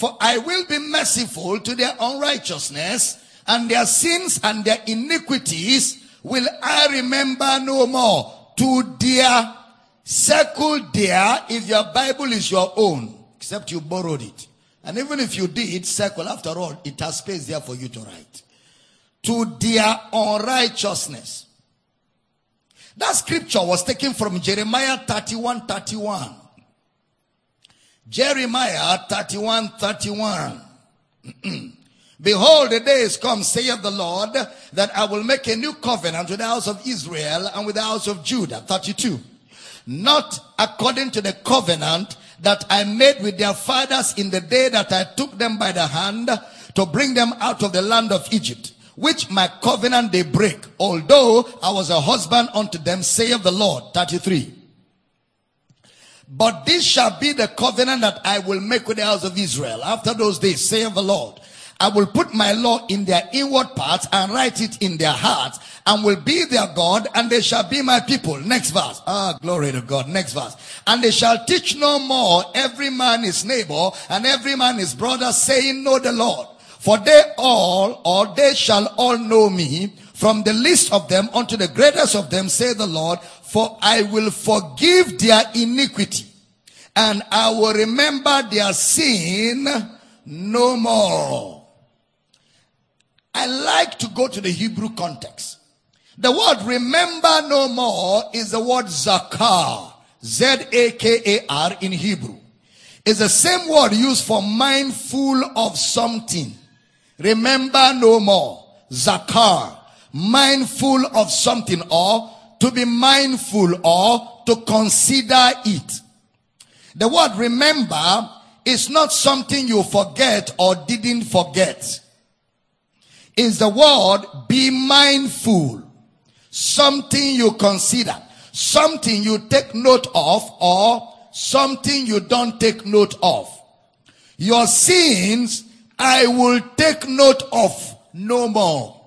For I will be merciful to their unrighteousness, and their sins and their iniquities will I remember no more. To their circle there, if your Bible is your own, except you borrowed it. And even if you did, circle, after all, it has space there for you to write. To their unrighteousness. That scripture was taken from Jeremiah 31 31. Jeremiah 31 31. Behold, the days come, saith the Lord, that I will make a new covenant with the house of Israel and with the house of Judah. 32. Not according to the covenant that I made with their fathers in the day that I took them by the hand to bring them out of the land of Egypt, which my covenant they break, although I was a husband unto them, saith the Lord. 33. But this shall be the covenant that I will make with the house of Israel. After those days, saith the Lord, I will put my law in their inward parts and write it in their hearts and will be their God and they shall be my people. Next verse. Ah, glory to God. Next verse. And they shall teach no more every man his neighbor and every man his brother saying, know the Lord. For they all, or they shall all know me from the least of them unto the greatest of them, say the Lord, for I will forgive their iniquity and I will remember their sin no more. I like to go to the Hebrew context. The word remember no more is the word zakar. Z-A-K-A-R in Hebrew. It's the same word used for mindful of something. Remember no more. Zakar. Mindful of something or to be mindful or to consider it. The word remember is not something you forget or didn't forget. Is the word be mindful. Something you consider. Something you take note of or something you don't take note of. Your sins I will take note of no more.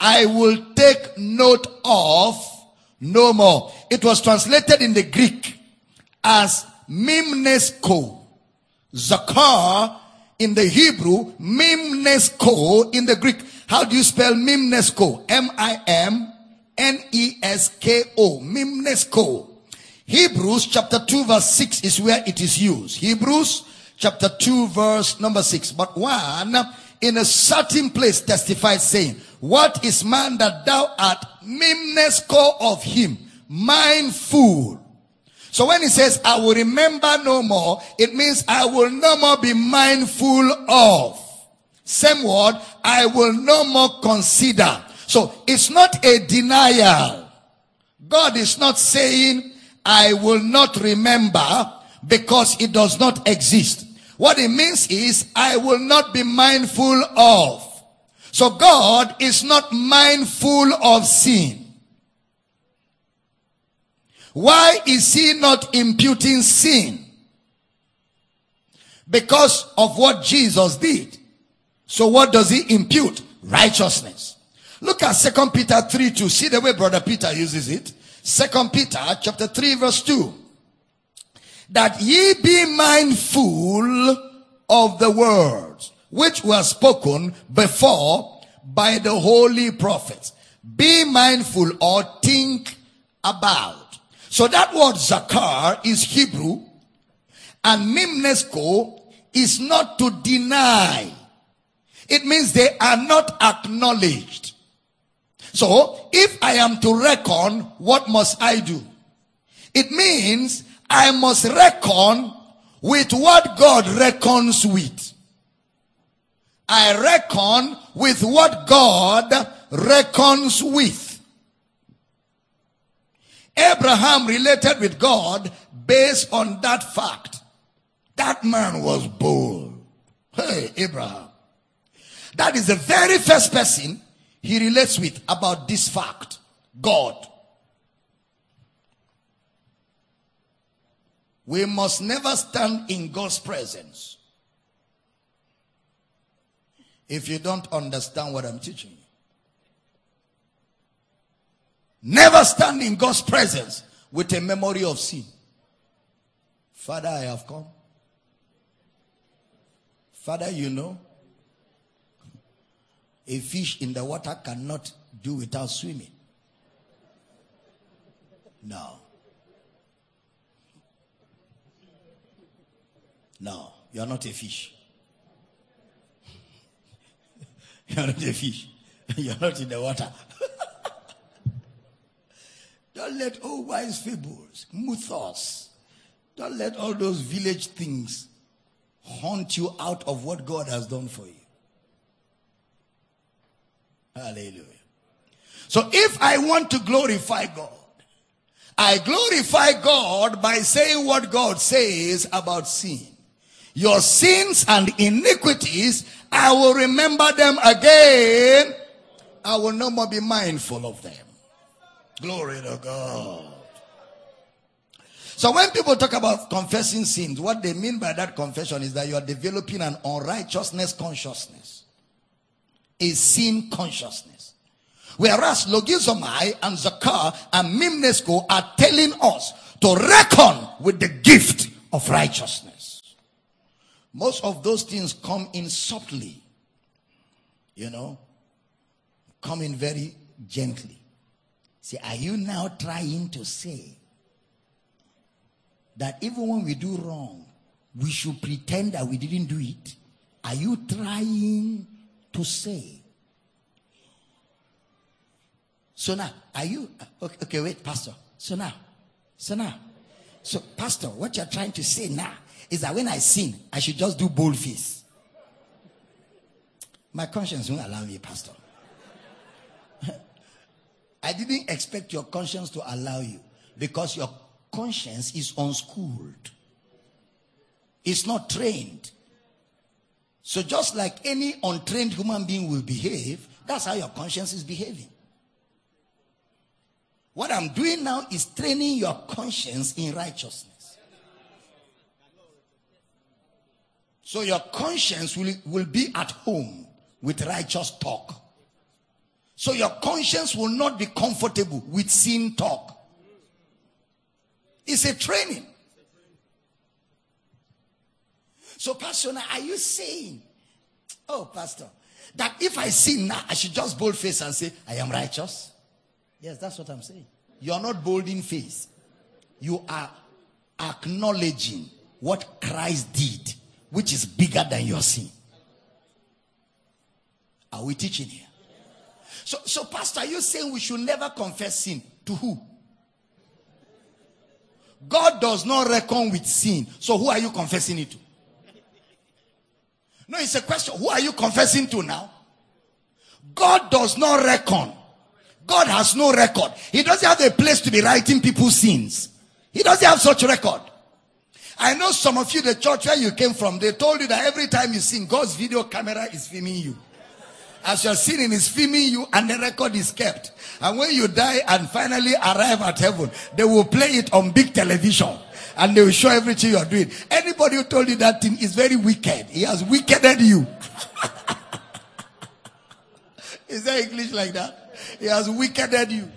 I will take note of no more. It was translated in the Greek as mimnesko. Zakar in the Hebrew, mimnesko in the Greek. How do you spell mimnesko? M-I-M-N-E-S-K-O. Mimnesko. Hebrews chapter 2 verse 6 is where it is used. Hebrews chapter 2 verse number 6. But one in a certain place testified saying, what is man that thou art mimnesko of him, mindful. So when he says, I will remember no more, it means I will no more be mindful of. Same word, I will no more consider. So it's not a denial. God is not saying, I will not remember because it does not exist. What it means is, I will not be mindful of. So God is not mindful of sin. Why is he not imputing sin? Because of what Jesus did. So what does he impute? Righteousness. Look at Second Peter 3 2. See the way Brother Peter uses it. Second Peter chapter 3 verse 2. That ye be mindful of the words which were spoken before by the holy prophets. Be mindful or think about. So that word zakar is Hebrew and mimnesko is not to deny. It means they are not acknowledged. So if I am to reckon, what must I do? It means I must reckon with what God reckons with. I reckon with what God reckons with. Abraham related with God based on that fact. That man was bold. Hey, Abraham. That is the very first person he relates with about this fact. God. We must never stand in God's presence if you don't understand what I'm teaching you. Never stand in God's presence with a memory of sin. Father, I have come. Father, you know, a fish in the water cannot do without swimming. No. No, you are not a fish. you are not a fish. You are not in the water. Don't let all wise fables, mythos, don't let all those village things haunt you out of what God has done for you. Hallelujah. So if I want to glorify God, I glorify God by saying what God says about sin. Your sins and iniquities, I will remember them again. I will no more be mindful of them. Glory to God. So when people talk about confessing sins, what they mean by that confession is that you are developing an unrighteousness consciousness. A sin consciousness. Whereas logizomai and zakar and mimnesko are telling us to reckon with the gift of righteousness. Most of those things come in subtly. You know, come in very gently. Say, are you now trying to say that even when we do wrong, we should pretend that we didn't do it? Are you trying to say? So now, are you okay? okay wait, Pastor. So now, so now, so Pastor, what you're trying to say now is that when I sin, I should just do bold face. My conscience won't allow me, Pastor. I didn't expect your conscience to allow you because your conscience is unschooled. It's not trained. So just like any untrained human being will behave, that's how your conscience is behaving. What I'm doing now is training your conscience in righteousness. So your conscience will, will be at home with righteous talk. So your conscience will not be comfortable with sin talk. It's a training. So, Pastor, are you saying, oh, Pastor, that if I sin now, I should just bold face and say, I am righteous? Yes, that's what I'm saying. You're not bold in face. You are acknowledging what Christ did, which is bigger than your sin. Are we teaching here? So, so, Pastor, you saying we should never confess sin? To who? God does not reckon with sin. So, who are you confessing it to? No, it's a question. Who are you confessing to now? God does not reckon. God has no record. He doesn't have a place to be writing people's sins. He doesn't have such record. I know some of you, the church where you came from, they told you that every time you sin, God's video camera is filming you. As you're sinning, is filming you and the record is kept. And when you die and finally arrive at heaven, they will play it on big television and they will show everything you're doing. Anybody who told you that thing is very wicked. He has wickeded you. is there English like that? He has wickeded you.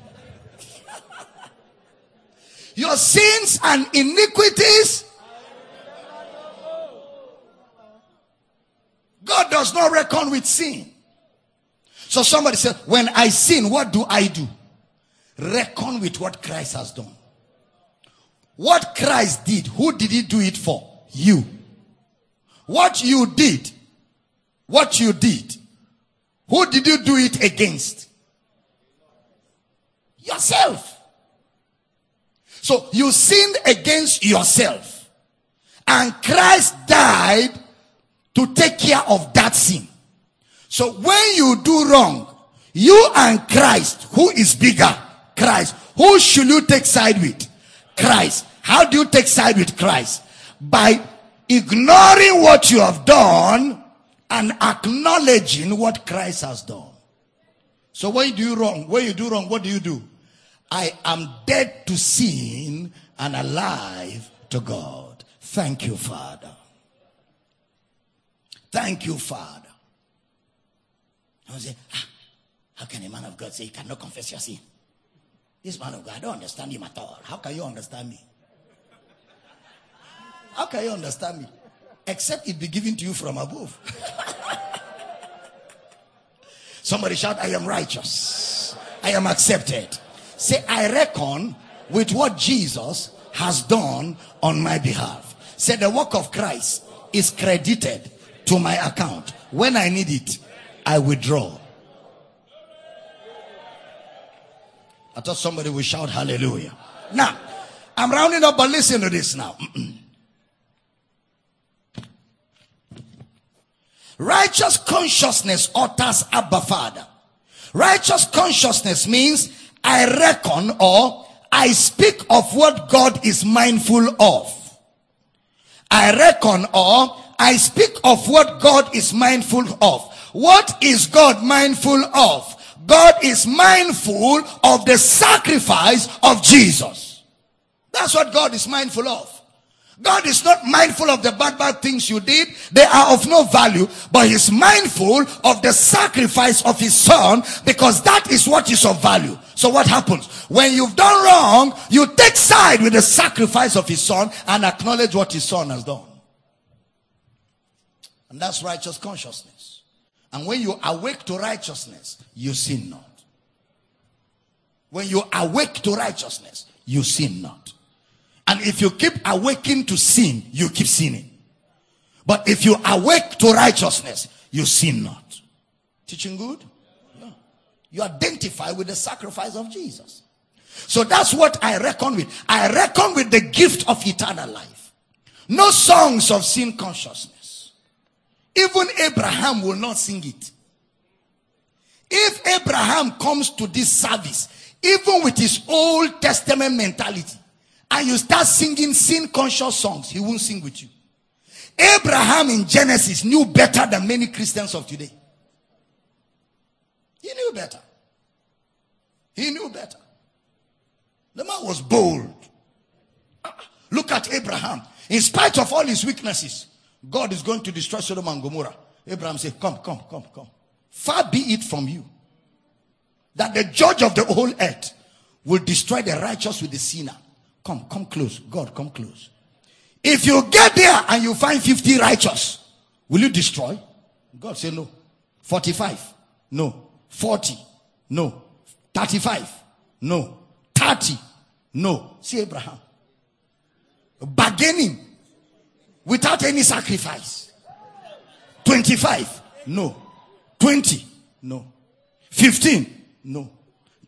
Your sins and iniquities. God does not reckon with sin. So somebody said, when I sin, what do I do? Reckon with what Christ has done. What Christ did, who did he do it for? You. What you did, what you did, who did you do it against? Yourself. So you sinned against yourself. And Christ died to take care of that sin. So when you do wrong, you and Christ, who is bigger? Christ. Who should you take side with? Christ. How do you take side with Christ? By ignoring what you have done and acknowledging what Christ has done. So when you do wrong, when you do wrong, what do you do? I am dead to sin and alive to God. Thank you, Father. Thank you, Father. I say, ah, how can a man of God say he cannot confess your sin? This man of God, I don't understand him at all. How can you understand me? How can you understand me? Except it be given to you from above. Somebody shout, I am righteous. I am accepted. Say, I reckon with what Jesus has done on my behalf. Say, the work of Christ is credited to my account. When I need it, I withdraw. I thought somebody would shout hallelujah. Now, I'm rounding up, but listen to this now. Righteous consciousness utters Abba Father. Righteous consciousness means I reckon or I speak of what God is mindful of. I reckon or I speak of what God is mindful of. What is God mindful of? God is mindful of the sacrifice of Jesus. That's what God is mindful of. God is not mindful of the bad, bad things you did. They are of no value, but he's mindful of the sacrifice of his son because that is what is of value. So what happens? When you've done wrong, you take side with the sacrifice of his son and acknowledge what his son has done. And that's righteous consciousness. And when you awake to righteousness, you sin not. When you awake to righteousness, you sin not. And if you keep awaking to sin, you keep sinning. But if you awake to righteousness, you sin not. Teaching good? Yeah. You identify with the sacrifice of Jesus. So that's what I reckon with. I reckon with the gift of eternal life. No songs of sin consciousness. Even Abraham will not sing it. If Abraham comes to this service, even with his Old Testament mentality, and you start singing sin conscious songs, he won't sing with you. Abraham in Genesis knew better than many Christians of today. He knew better. He knew better. The man was bold. Ah, Look at Abraham. In spite of all his weaknesses, God is going to destroy Sodom and Gomorrah. Abraham said, Come, come, come, come. Far be it from you that the judge of the whole earth will destroy the righteous with the sinner. Come, come close. God, come close. If you get there and you find 50 righteous, will you destroy? God said no. 45, no. 40, no. 35, no. 30, no. See Abraham. Bargaining without any sacrifice. 25, no. 20, no. 15, no.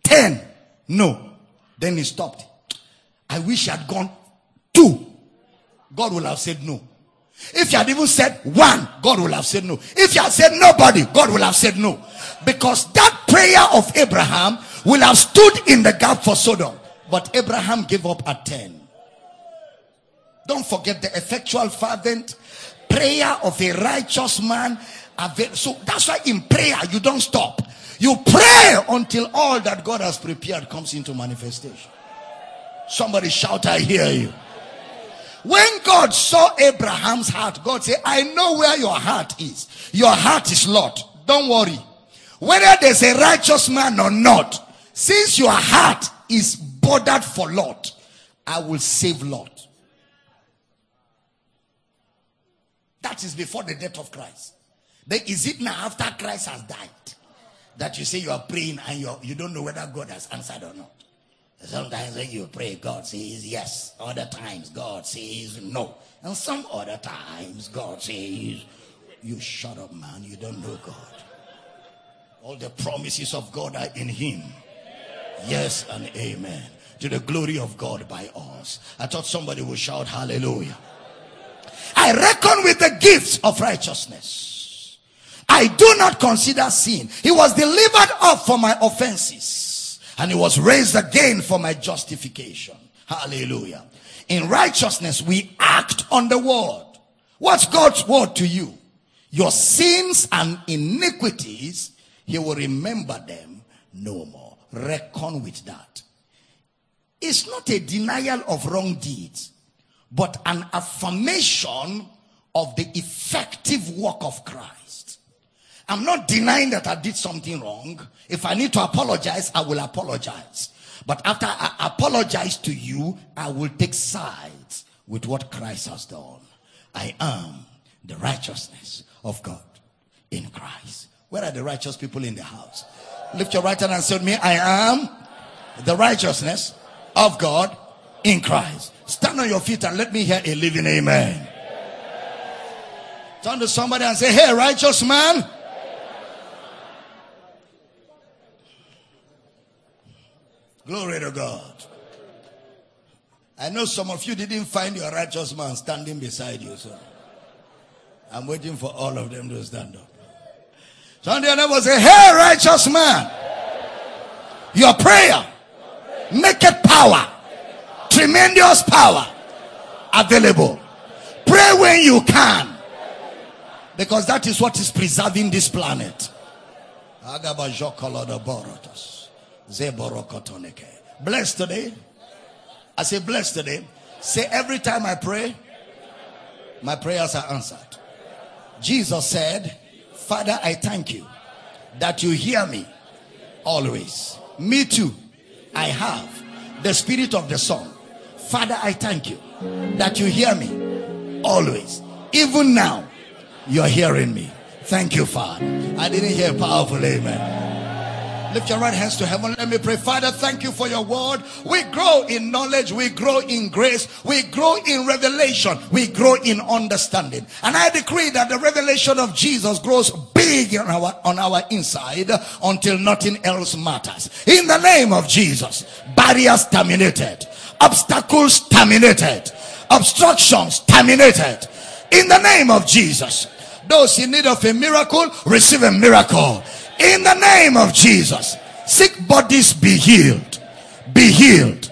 10, no. Then he stopped. I wish he had gone two. God will have said no. If you had even said one, God will have said no. If you had said nobody, God will have said no. Because that prayer of Abraham will have stood in the gap for Sodom. But Abraham gave up at 10. Don't forget the effectual fervent prayer of a righteous man. So that's why in prayer you don't stop. You pray until all that God has prepared comes into manifestation. Somebody shout, I hear you. When God saw Abraham's heart, God said, I know where your heart is. Your heart is Lot. Don't worry. Whether there's a righteous man or not, since your heart is bordered for Lot, I will save Lot. That is before the death of Christ. Then is it now after Christ has died that you say you are praying and you you don't know whether God has answered or not? Sometimes when you pray, God says yes. Other times, God says no. And some other times, God says, You shut up, man. You don't know God. All the promises of God are in Him. Yes and amen. To the glory of God by us. I thought somebody would shout hallelujah. I reckon with the gifts of righteousness. I do not consider sin. He was delivered up for my offenses and he was raised again for my justification. Hallelujah. In righteousness, we act on the word. What's God's word to you? Your sins and iniquities, he will remember them no more. Reckon with that. It's not a denial of wrong deeds but an affirmation of the effective work of Christ. I'm not denying that I did something wrong. If I need to apologize, I will apologize. But after I apologize to you, I will take sides with what Christ has done. I am the righteousness of God in Christ. Where are the righteous people in the house? Lift your right hand and say to me, I am the righteousness of God in Christ. Stand on your feet and let me hear a living amen. Turn to somebody and say, Hey, righteous man. Glory to God. I know some of you didn't find your righteous man standing beside you, so I'm waiting for all of them to stand up. Somebody neighbor and say, Hey, righteous man, your prayer make it power, tremendous power available. Pray when you can, because that is what is preserving this planet. Blessed today. I say blessed today. Say every time I pray, my prayers are answered. Jesus said, Father, I thank you that you hear me always. Me too. I have the spirit of the Son. Father, I thank you that you hear me always. Even now, you're hearing me. Thank you, Father. I didn't hear powerful amen. Lift your right hands to heaven. Let me pray. Father, thank you for your word. We grow in knowledge. We grow in grace. We grow in revelation. We grow in understanding. And I decree that the revelation of Jesus grows big on our, on our inside until nothing else matters. In the name of Jesus, barriers terminated, obstacles terminated, obstructions terminated. In the name of Jesus, those in need of a miracle, receive a miracle. In the name of Jesus. Sick bodies be healed. Be healed.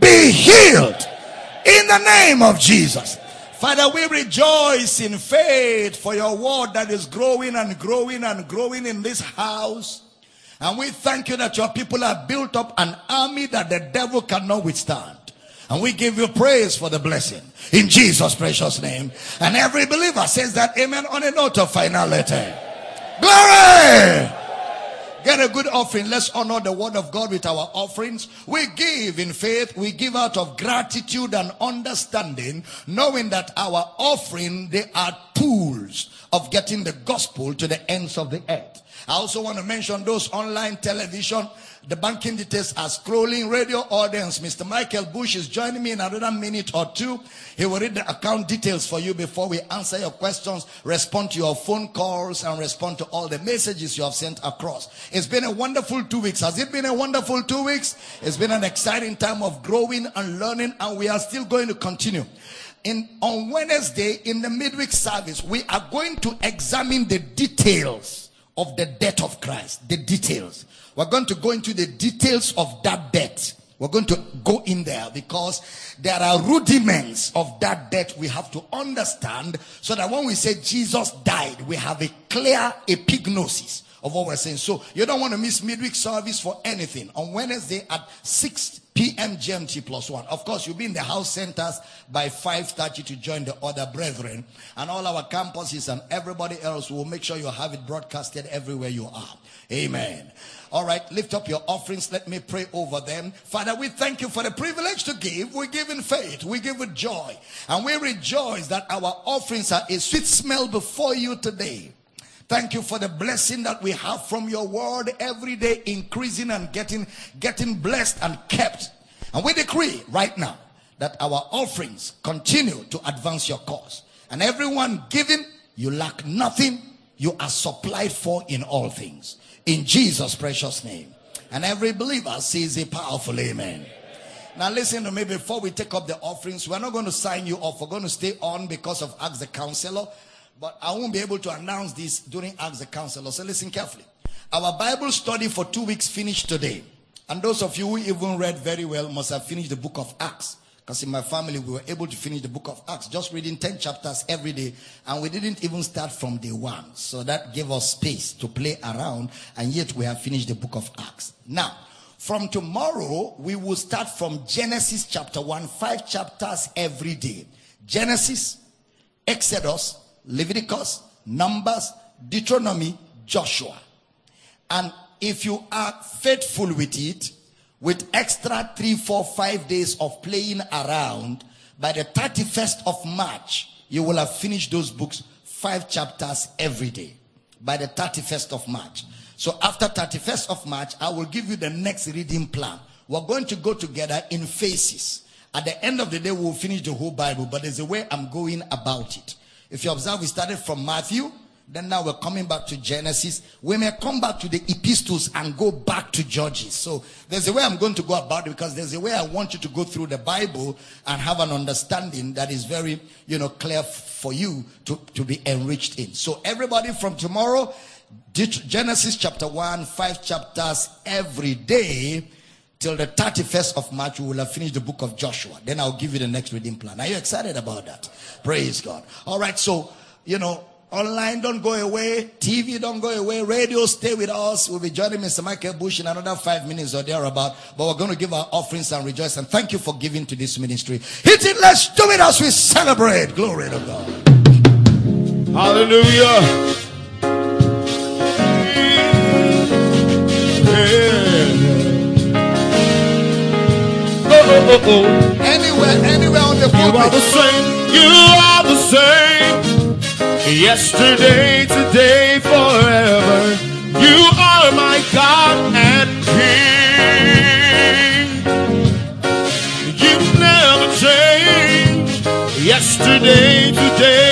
Be healed. In the name of Jesus. Father, we rejoice in faith for your word that is growing and growing and growing in this house. And we thank you that your people have built up an army that the devil cannot withstand. And we give you praise for the blessing in Jesus' precious name. And every believer says that amen on a note of finality. Glory! Get a good offering. Let's honor the word of God with our offerings. We give in faith. We give out of gratitude and understanding, knowing that our offering, they are tools of getting the gospel to the ends of the earth. I also want to mention those online television. The banking details are scrolling. Radio audience. Mr. Michael Bush is joining me in another minute or two. He will read the account details for you before we answer your questions, respond to your phone calls, and respond to all the messages you have sent across. It's been a wonderful two weeks. Has it been a wonderful two weeks? It's been an exciting time of growing and learning, and we are still going to continue. In on Wednesday in the midweek service, we are going to examine the details of the death of Christ. The details. We're going to go into the details of that debt. We're going to go in there because there are rudiments of that debt we have to understand so that when we say Jesus died, we have a clear epignosis of what we're saying. So you don't want to miss midweek service for anything. On Wednesday at 6 p.m. GMT plus one. Of course, you'll be in the house centers by 5.30 to join the other brethren. And all our campuses and everybody else will make sure you have it broadcasted everywhere you are. Amen. All right, lift up your offerings. Let me pray over them. Father, we thank you for the privilege to give. We give in faith. We give with joy. And we rejoice that our offerings are a sweet smell before you today. Thank you for the blessing that we have from your word every day, increasing and getting, getting blessed and kept. And we decree right now that our offerings continue to advance your cause. And everyone giving, you lack nothing. You are supplied for in all things. In Jesus' precious name. And every believer says a powerful amen. Now listen to me before we take up the offerings. We're not going to sign you off. We're going to stay on because of Ask the Counselor. But I won't be able to announce this during Ask the Counselor. So listen carefully. Our Bible study for two weeks finished today. And those of you who even read very well must have finished the book of Acts. Because in my family, we were able to finish the book of Acts, just reading 10 chapters every day. And we didn't even start from day one. So that gave us space to play around. And yet we have finished the book of Acts. Now, from tomorrow, we will start from Genesis chapter 1, five chapters every day. Genesis, Exodus, Leviticus, Numbers, Deuteronomy, Joshua. And if you are faithful with it, with extra three, four, five days of playing around, by the 31st of March, you will have finished those books, five chapters every day. By the 31st of March. So after 31st of March, I will give you the next reading plan. We're going to go together in phases. At the end of the day, we'll finish the whole Bible, but there's a way I'm going about it. If you observe, we started from Matthew, then now we're coming back to Genesis. We may come back to the epistles and go back to Judges. So there's a way I'm going to go about it because there's a way I want you to go through the Bible and have an understanding that is very, you know, clear for you to, to be enriched in. So everybody from tomorrow, Genesis chapter 1, five chapters every day till the 31st of March, we will have finished the book of Joshua. Then I'll give you the next reading plan. Are you excited about that? Praise God. All right. So, you know, online don't go away. TV don't go away. Radio stay with us. We'll be joining Mr. Michael Bush in another five minutes or thereabout. But we're going to give our offerings and rejoice. And thank you for giving to this ministry. Hit it. Let's do it as we celebrate. Glory to God. Hallelujah. Yeah. Oh, oh, oh. Anywhere, anywhere on the You are the same. You are the same. Yesterday, today, forever. You are my God and King. You never change. Yesterday, today,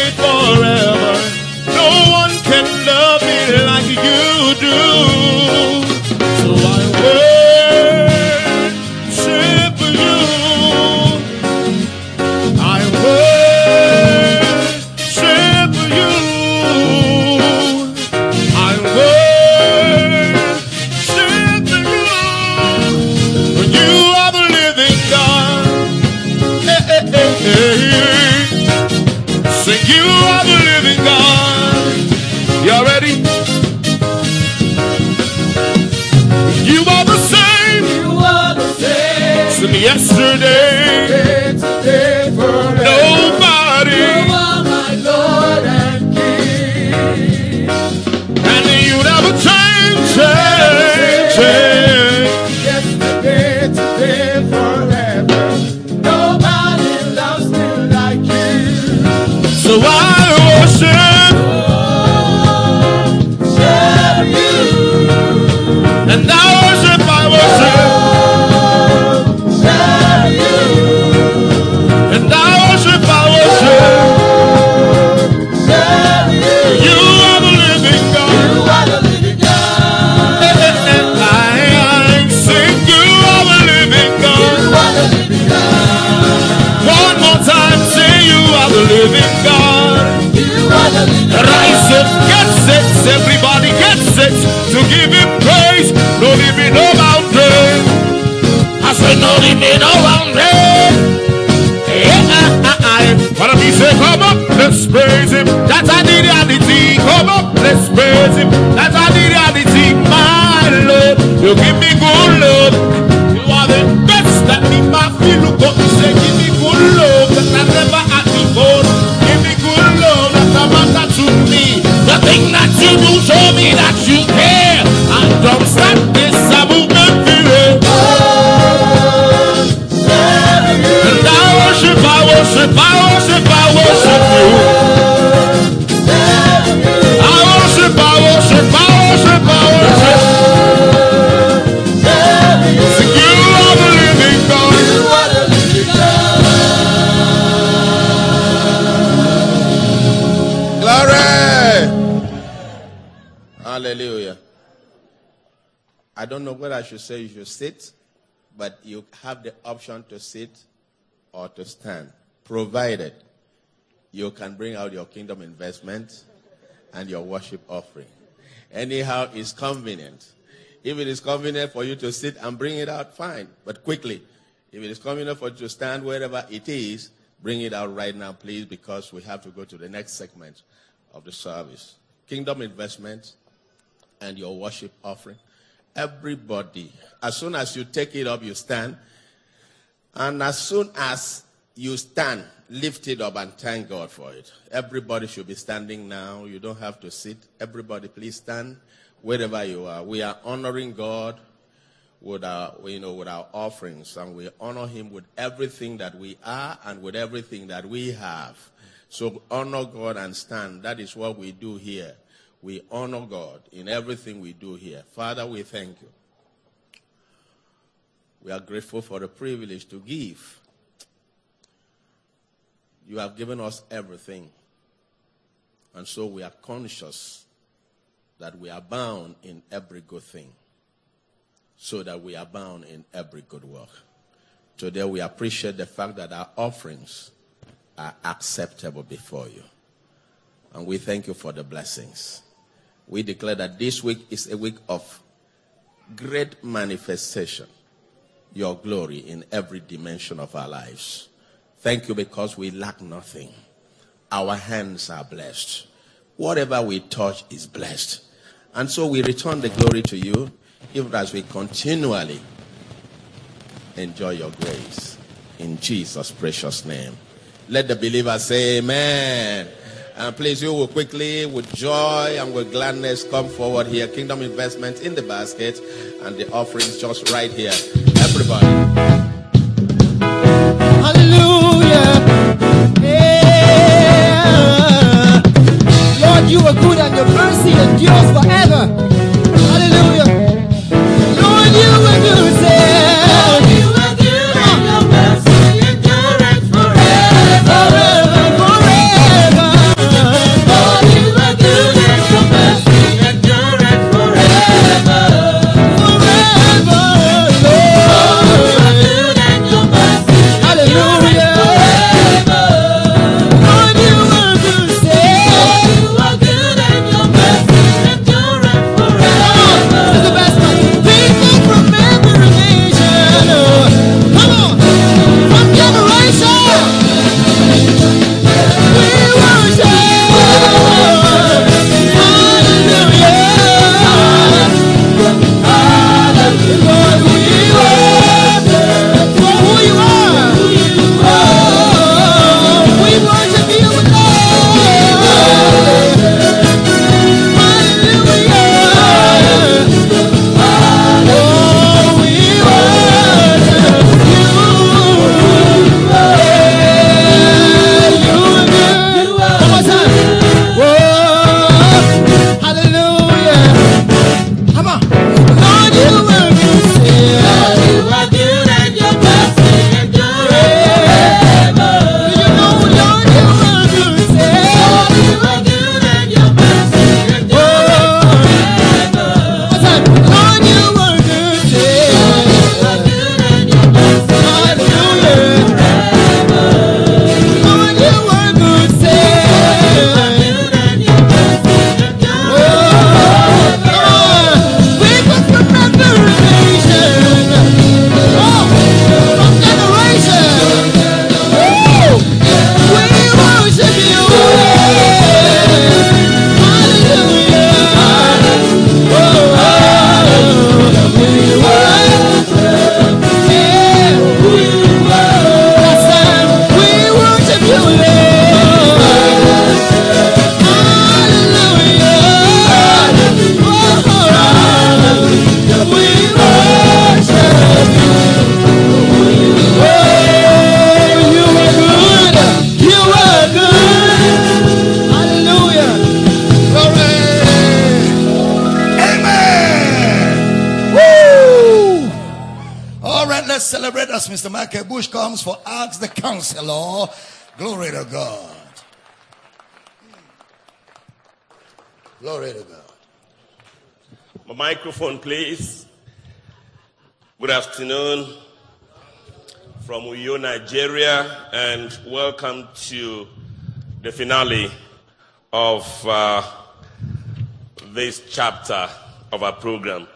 limit, no mountain. Yeah, I, I, I. But if he say, come up, let's praise him. That's the reality. Come up, let's praise him. That's a the reality. My Lord, you give me good love. You are the best that me my feel look up. Say, give me good love that I never had before. Give me good love that matter to me. The thing that you do, show me that you Whether I should say you should sit, but you have the option to sit or to stand, provided you can bring out your kingdom investment and your worship offering. Anyhow, it's convenient. If it is convenient for you to sit and bring it out, fine, but quickly. If it is convenient for you to stand wherever it is, bring it out right now, please, because we have to go to the next segment of the service. Kingdom investment and your worship offering. Everybody, as soon as you take it up, you stand. And as soon as you stand, lift it up and thank God for it. Everybody should be standing now. You don't have to sit. Everybody, please stand wherever you are. We are honoring God with our, you know, with our offerings, and we honor Him with everything that we are and with everything that we have. So honor God and stand. That is what we do here. We honor God in everything we do here. Father, we thank you. We are grateful for the privilege to give. You have given us everything. And so we are conscious that we are bound in every good thing, so that we are bound in every good work. Today we appreciate the fact that our offerings are acceptable before you. And we thank you for the blessings. We declare that this week is a week of great manifestation, your glory in every dimension of our lives. Thank you because we lack nothing. Our hands are blessed. Whatever we touch is blessed. And so we return the glory to you, even as we continually enjoy your grace. In Jesus' precious name. Let the believer say amen. And please, you will quickly, with joy and with gladness, come forward here. Kingdom investment in the basket and the offerings just right here. Everybody. Hallelujah. Yeah. Lord, you are good and your mercy endures forever. Let's celebrate as Mr. Michael Bush comes for Ask the Counselor. Glory to God. Glory to God. My microphone, please. Good afternoon from Uyo, Nigeria, and welcome to the finale of uh, this chapter of our program.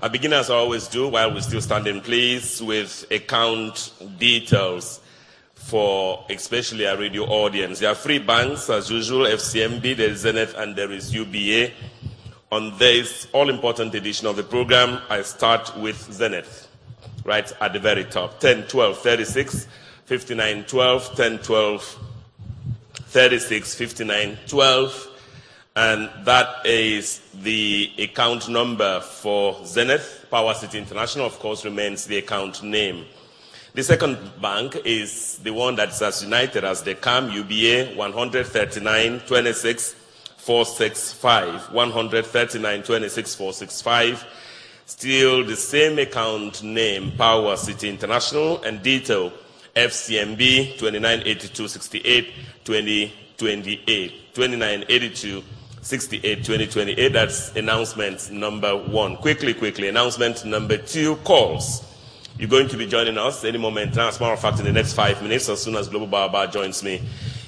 I begin as I always do while we still stand in place with account details for especially our radio audience. There are three banks as usual, FCMB, there is Zenith, and there is UBA. On this all important edition of the program, I start with Zenith, right at the very top 10, 12, 36, 59, 12, 10, 12, 36, 59, 12. And that is the account number for Zenith. Power City International, of course, remains the account name. The second bank is the one that's as united as the CAM UBA 139 26 465. 139 26 465. Still the same account name, Power City International, and detail FCMB 2982 68 2028. 2982 68 2028. That's announcement number one. Quickly, quickly. Announcement number two calls. You're going to be joining us any moment now. As a matter of fact, in the next five minutes, as soon as Global Baba joins me,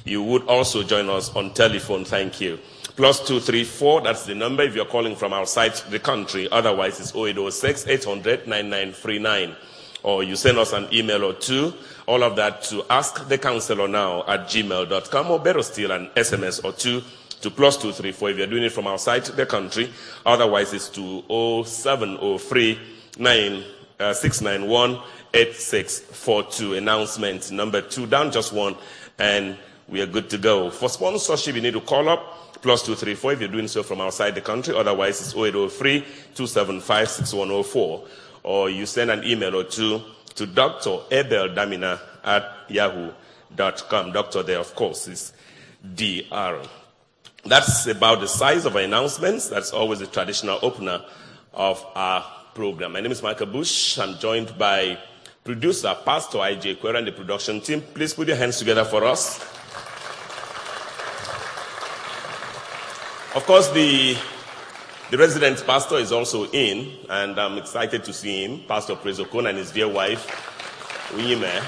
you would also join us on telephone. Thank you. Plus 234, that's the number if you're calling from outside the country. Otherwise, it's 0806 800 9939. Or you send us an email or two. All of that to ask the counselor now at gmail.com or better still an SMS or two to plus 234 if you're doing it from outside the country. Otherwise, it's to 0703 9 uh, 691 8642. Announcement number two down, just one, and we are good to go. For sponsorship, you need to call up plus 234 if you're doing so from outside the country. Otherwise, it's 0803 275 6104. Or you send an email or two to Dr. Abel Damina at yahoo.com. Doctor there, of course, is DR. That's about the size of our announcements. That's always the traditional opener of our program. My name is Michael Bush. I'm joined by producer, Pastor IJ Quera, and the production team. Please put your hands together for us. Of course, the, the resident pastor is also in, and I'm excited to see him, Pastor Prezokon and his dear wife, Uyime.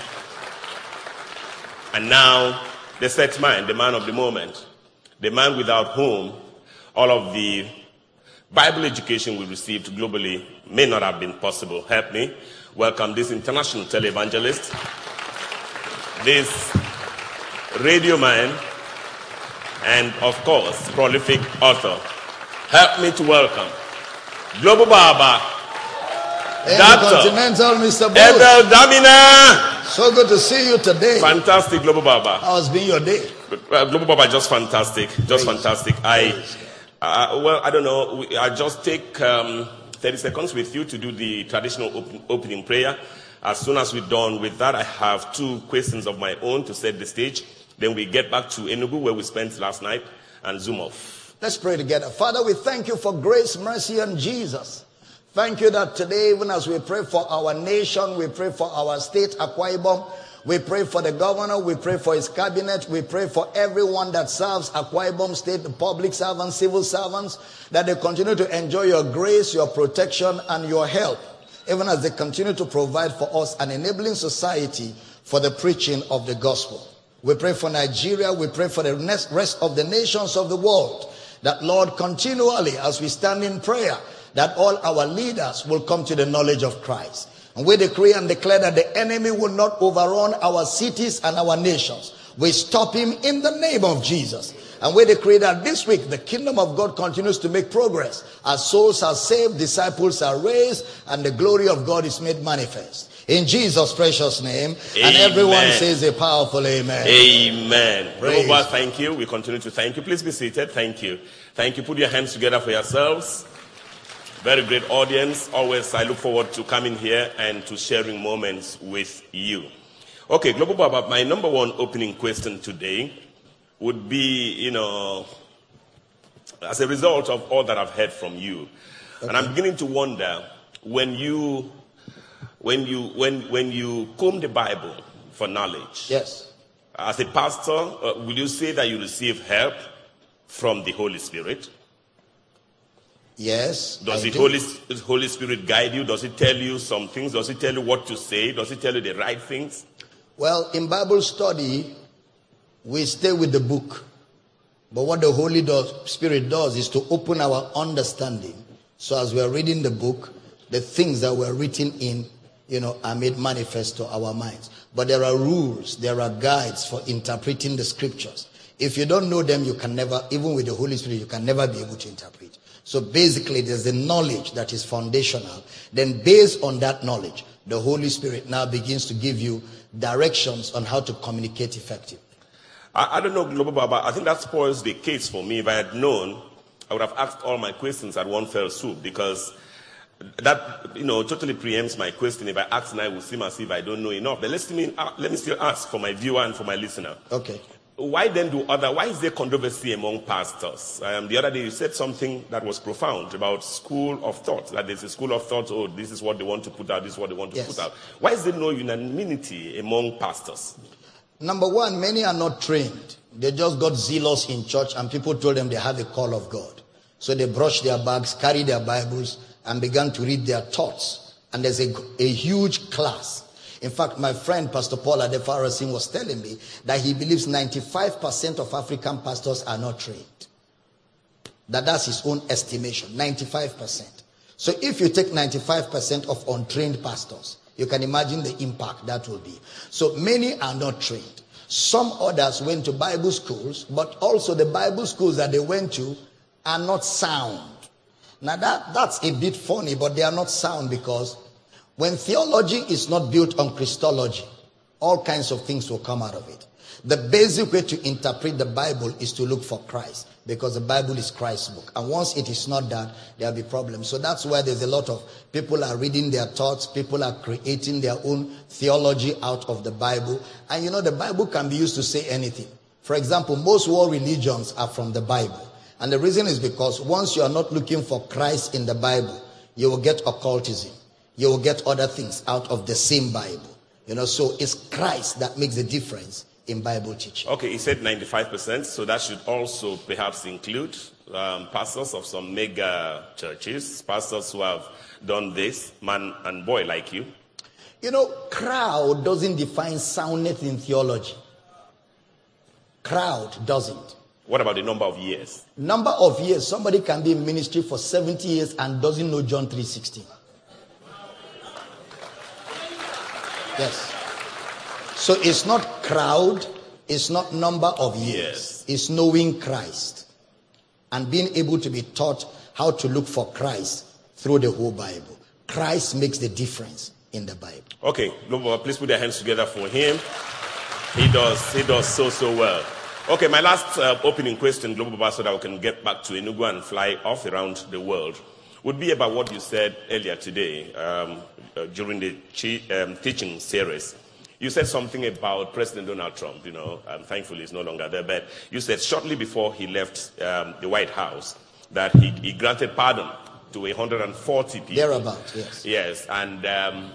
And now, the set man, the man of the moment, the man without whom all of the Bible education we received globally may not have been possible. Help me welcome this international televangelist, this radio man, and of course, prolific author. Help me to welcome Global Baba, Doctor Intercontinental Mr. Abel Damina. So good to see you today. Fantastic, Global Baba. How's been your day? Uh, Global Baba, just fantastic, just fantastic. I, uh, well, I don't know. We, I just take um, 30 seconds with you to do the traditional open, opening prayer. As soon as we're done with that, I have two questions of my own to set the stage. Then we get back to Enugu, where we spent last night, and zoom off. Let's pray together. Father, we thank you for grace, mercy, and Jesus. Thank you that today, even as we pray for our nation, we pray for our state, Akwa Ibom, we pray for the governor, we pray for his cabinet, we pray for everyone that serves Akwa Ibom state, public servants, civil servants, that they continue to enjoy your grace, your protection, and your help, even as they continue to provide for us an enabling society for the preaching of the gospel. We pray for Nigeria. We pray for the rest of the nations of the world. That Lord, continually as we stand in prayer, that all our leaders will come to the knowledge of Christ. And we decree and declare that the enemy will not overrun our cities and our nations. We stop him in the name of Jesus. And we decree that this week the kingdom of God continues to make progress as souls are saved, disciples are raised, and the glory of God is made manifest. In Jesus' precious name. And everyone says a powerful amen. Amen. Praise. Thank you. We continue to thank you. Please be seated. Thank you. Thank you. Put your hands together for yourselves. Very great audience. Always, I look forward to coming here and to sharing moments with you. Okay, Global Baba, my number one opening question today would be, you know, as a result of all that I've heard from you. And I'm beginning to wonder when you when you when when you comb the Bible for knowledge, Yes. as a pastor, uh, will you say that you receive help from the Holy Spirit? Yes. Does I the do. Holy, Holy Spirit guide you? Does it tell you some things? Does it tell you what to say? Does it tell you the right things? Well, in Bible study, we stay with the book. But what the Holy does, Spirit does is to open our understanding. So as we are reading the book, the things that were written in, you know, are made manifest to our minds. But there are rules, there are guides for interpreting the scriptures. If you don't know them, you can never, even with the Holy Spirit, you can never be able to interpret. So basically, there's the knowledge that is foundational. Then, based on that knowledge, the Holy Spirit now begins to give you directions on how to communicate effectively. I, I don't know, Global Baba. I think that spoils the case for me. If I had known, I would have asked all my questions at one fell swoop because that, you know, totally preempts my question. If I ask now, it will seem as if I don't know enough. But let's me, uh, let me still ask for my viewer and for my listener. Okay. Why then do other, why is there controversy among pastors? Um, the other day you said something that was profound about school of thought, that there's a school of thought, oh, this is what they want to put out, this is what they want to Yes. put out. Why is there no unanimity among pastors? Number one, many are not trained. They just got zealous in church and people told them they have a call of God. So they brushed their bags, carried their Bibles, and began to read their thoughts. And there's a, a huge class. In fact, my friend Pastor Paul Adefarasin was telling me that he believes 95% of African pastors are not trained. That that's his own estimation, 95%. So if you take 95% of untrained pastors, you can imagine the impact that will be. So many are not trained. Some others went to Bible schools, but also the Bible schools that they went to are not sound. Now that, that's a bit funny, but they are not sound because when theology is not built on Christology, all kinds of things will come out of it. The basic way to interpret the Bible is to look for Christ because the Bible is Christ's book. And once it is not that, there'll be problems. So that's why there's a lot of people are reading their thoughts, people are creating their own theology out of the Bible. And you know, the Bible can be used to say anything. For example, most world religions are from the Bible. And the reason is because once you are not looking for Christ in the Bible, you will get occultism. You will get other things out of the same Bible. You know, so it's Christ that makes the difference in Bible teaching. Okay, he said 95%, so that should also perhaps include um, pastors of some mega churches, pastors who have done this, man and boy like you. You know, crowd doesn't define soundness in theology. Crowd doesn't. What about the number of years? Number of years, somebody can be in ministry for 70 years and doesn't know John 3.16. Yes. So it's not crowd, it's not number of years. It's knowing Christ and being able to be taught how to look for Christ through the whole Bible. Christ makes the difference in the Bible. Okay, Global, please put your hands together for him. He does, he does so, so well. Okay, my last uh, opening question, Global Baba, so that we can get back to Enugu and fly off around the world, would be about what you said earlier today um, uh, during the um, teaching series. You said something about President Donald Trump, you know, and thankfully he's no longer there, but you said shortly before he left um, the White House that he, he granted pardon to 140 people. Thereabout, yes. Yes, and um,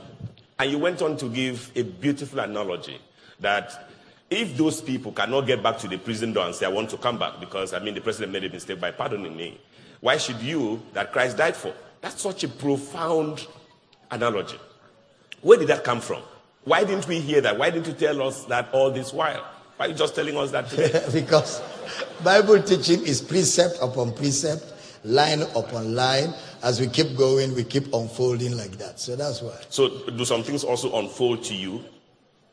and you went on to give a beautiful analogy that if those people cannot get back to the prison door and say, "I want to come back," because I mean the president made a mistake by pardoning me, why should you, that Christ died for? That's such a profound analogy. Where did that come from? Why didn't we hear that? Why didn't you tell us that all this while? Why are you just telling us that today? because Bible teaching is precept upon precept, line upon line. As we keep going, we keep unfolding like that. So that's why. so, do some things also unfold to you?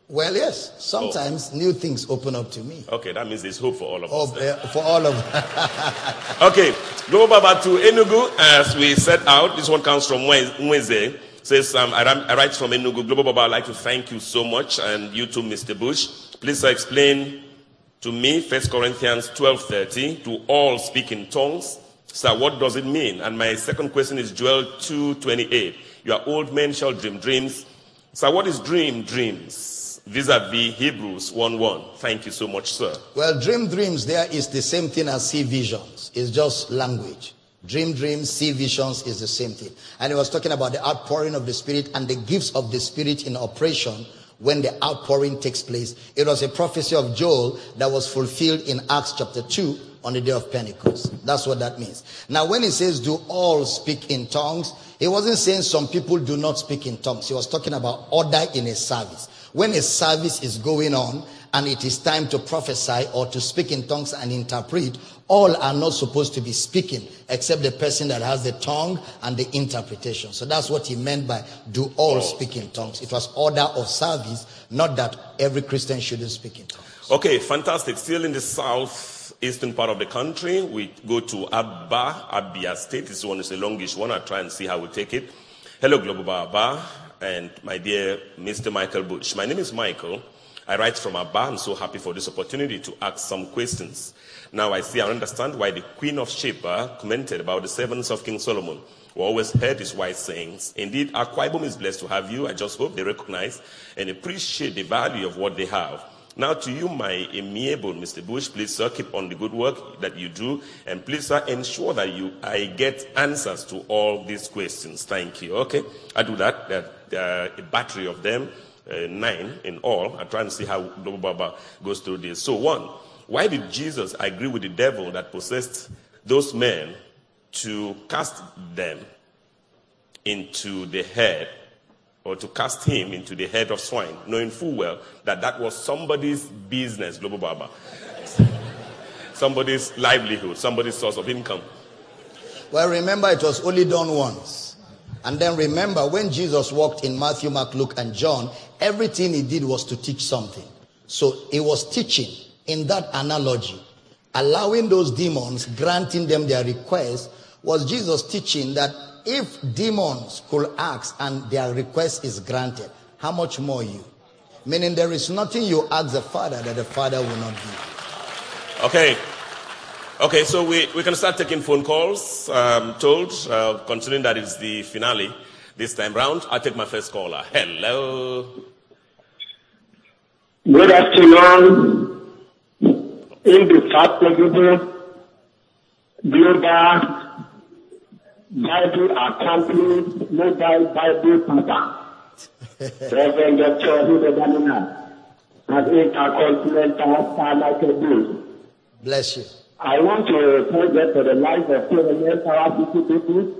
Well, yes, sometimes new things open up to me. Okay, that means there's hope for all of us. Oh, then. eh, for all of Okay, go back to Enugu as we set out. This one comes from Wednesday. Says, um, I write from Enugu. Global Baba, I'd like to thank you so much, and you too, Mr. Bush. Please explain to me, 1 Corinthians 12.30, to all speak in tongues. Sir, what does it mean? And my second question is Joel 2.28. Your old men shall dream dreams. Sir, what is dream dreams? Vis-a-vis Hebrews 1.1. Thank you so much, sir. Well, dream dreams there is the same thing as see visions. It's just language. Dream dreams, see visions is the same thing. And he was talking about the outpouring of the Spirit and the gifts of the Spirit in operation when the outpouring takes place. It was a prophecy of Joel that was fulfilled in Acts chapter 2 on the day of Pentecost. That's what that means. Now, when he says, do all speak in tongues, he wasn't saying some people do not speak in tongues. He was talking about order in a service. When a service is going on and it is time to prophesy or to speak in tongues and interpret, all are not supposed to be speaking except the person that has the tongue and the interpretation. So that's what he meant by do all speak in tongues. It was order of service, not that every Christian shouldn't speak in tongues. Okay, fantastic. Still in the southeastern part of the country, we go to Aba, Abia State. This one is a longish one. I'll try and see how we take it. Hello, Global Abba, and my dear Mr. Michael Bush. My name is Michael. I write from Aba. I'm so happy for this opportunity to ask some questions. Now I see and understand why the Queen of Sheba commented about the servants of King Solomon. We always heard his wise sayings. Indeed, Akwa Ibom is blessed to have you. I just hope they recognize and appreciate the value of what they have. Now, to you, my amiable Mr. Bush, please, sir, keep on the good work that you do, and please, sir, ensure that you I get answers to all these questions. Thank you. Okay, I do that. There, are a battery of them, uh, nine in all. I try and see how Global Baba goes through this. So, one, why did Jesus agree with the devil that possessed those men to cast them into the head or to cast him into the head of swine, knowing full well that that was somebody's business, Global Baba. somebody's livelihood, somebody's source of income. Well, remember, it was only done once. And then remember, when Jesus walked in Matthew, Mark, Luke, and John, everything he did was to teach something. So he was teaching in that analogy, allowing those demons, granting them their request, was Jesus teaching that if demons could ask and their request is granted, how much more you? Meaning there is nothing you ask the Father that the Father will not give. Okay. Okay, so we, we can start taking phone calls. I'm told, uh, considering that it's the finale this time round, I'll take my first caller. Hello. Good afternoon. Indefatigable global Bible accompanied mobile Bible papa. Reverend Dr. Hugo Damina and intercontinental Star Michael Bush. Bless you. I want to thank God for the life of Prominent Powerful People,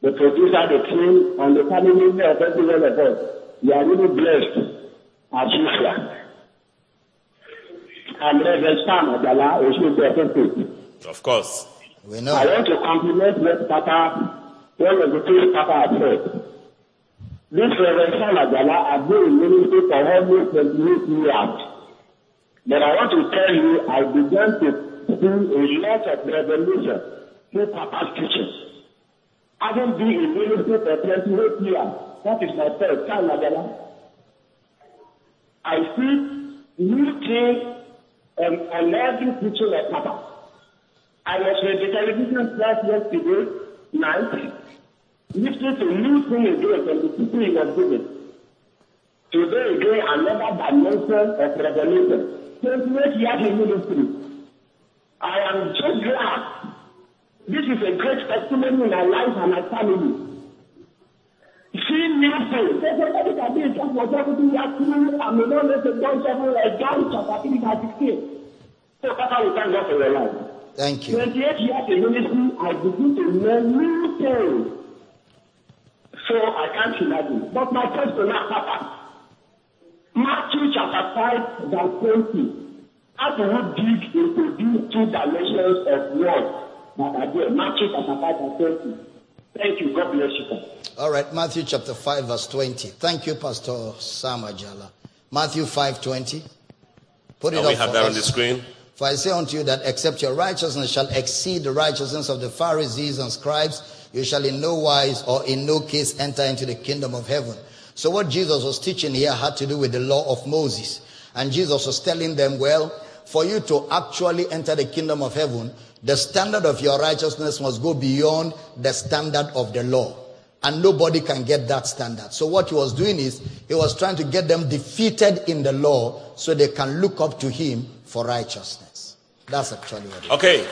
the producer, the team, and the family of every one of us. We are really blessed as usual. I'm Reverend Sam Adala, Oshun Of course. We I know. want to compliment what Papa, one of the things Papa said. This Reverend Sam Adala has been in ministry for almost 28 years. But I want to tell you, I began to see a lot of revelation through Papa's teaching. Having been in ministry for 28 years, that is my first time, Adala. I see new things um, on every teaching of Papa. I was with the television class yesterday night, listening to new thing again from the people he was giving. Today again, another dimension of revelation. 28 years in ministry. I am so glad. This is a great testimony in my life and my family. See new things. Somebody can be in for 70 years, and may not know the John 7, like John chapter 3, verse 16. So, Papa, we thank God for your life. Thank you. 28 years in ministry, I begin to learn new things. So I can't imagine. But my question now, Papa. Matthew chapter 5, verse 20. How do you dig into these two dimensions of word that are there? Matthew chapter 5, verse 20. Thank you. God bless you. All right, Matthew chapter 5, verse 20. Thank you, Pastor Sam Ajala. Matthew 5, 20. Put it And we have for that on the screen. For I say unto you that except your righteousness shall exceed the righteousness of the Pharisees and scribes, you shall in no wise or in no case enter into the kingdom of heaven. So what Jesus was teaching here had to do with the law of Moses. And Jesus was telling them, well, for you to actually enter the kingdom of heaven, the standard of your righteousness must go beyond the standard of the law. And nobody can get that standard. So what he was doing is, he was trying to get them defeated in the law so they can look up to him for righteousness. That's actually what. Okay.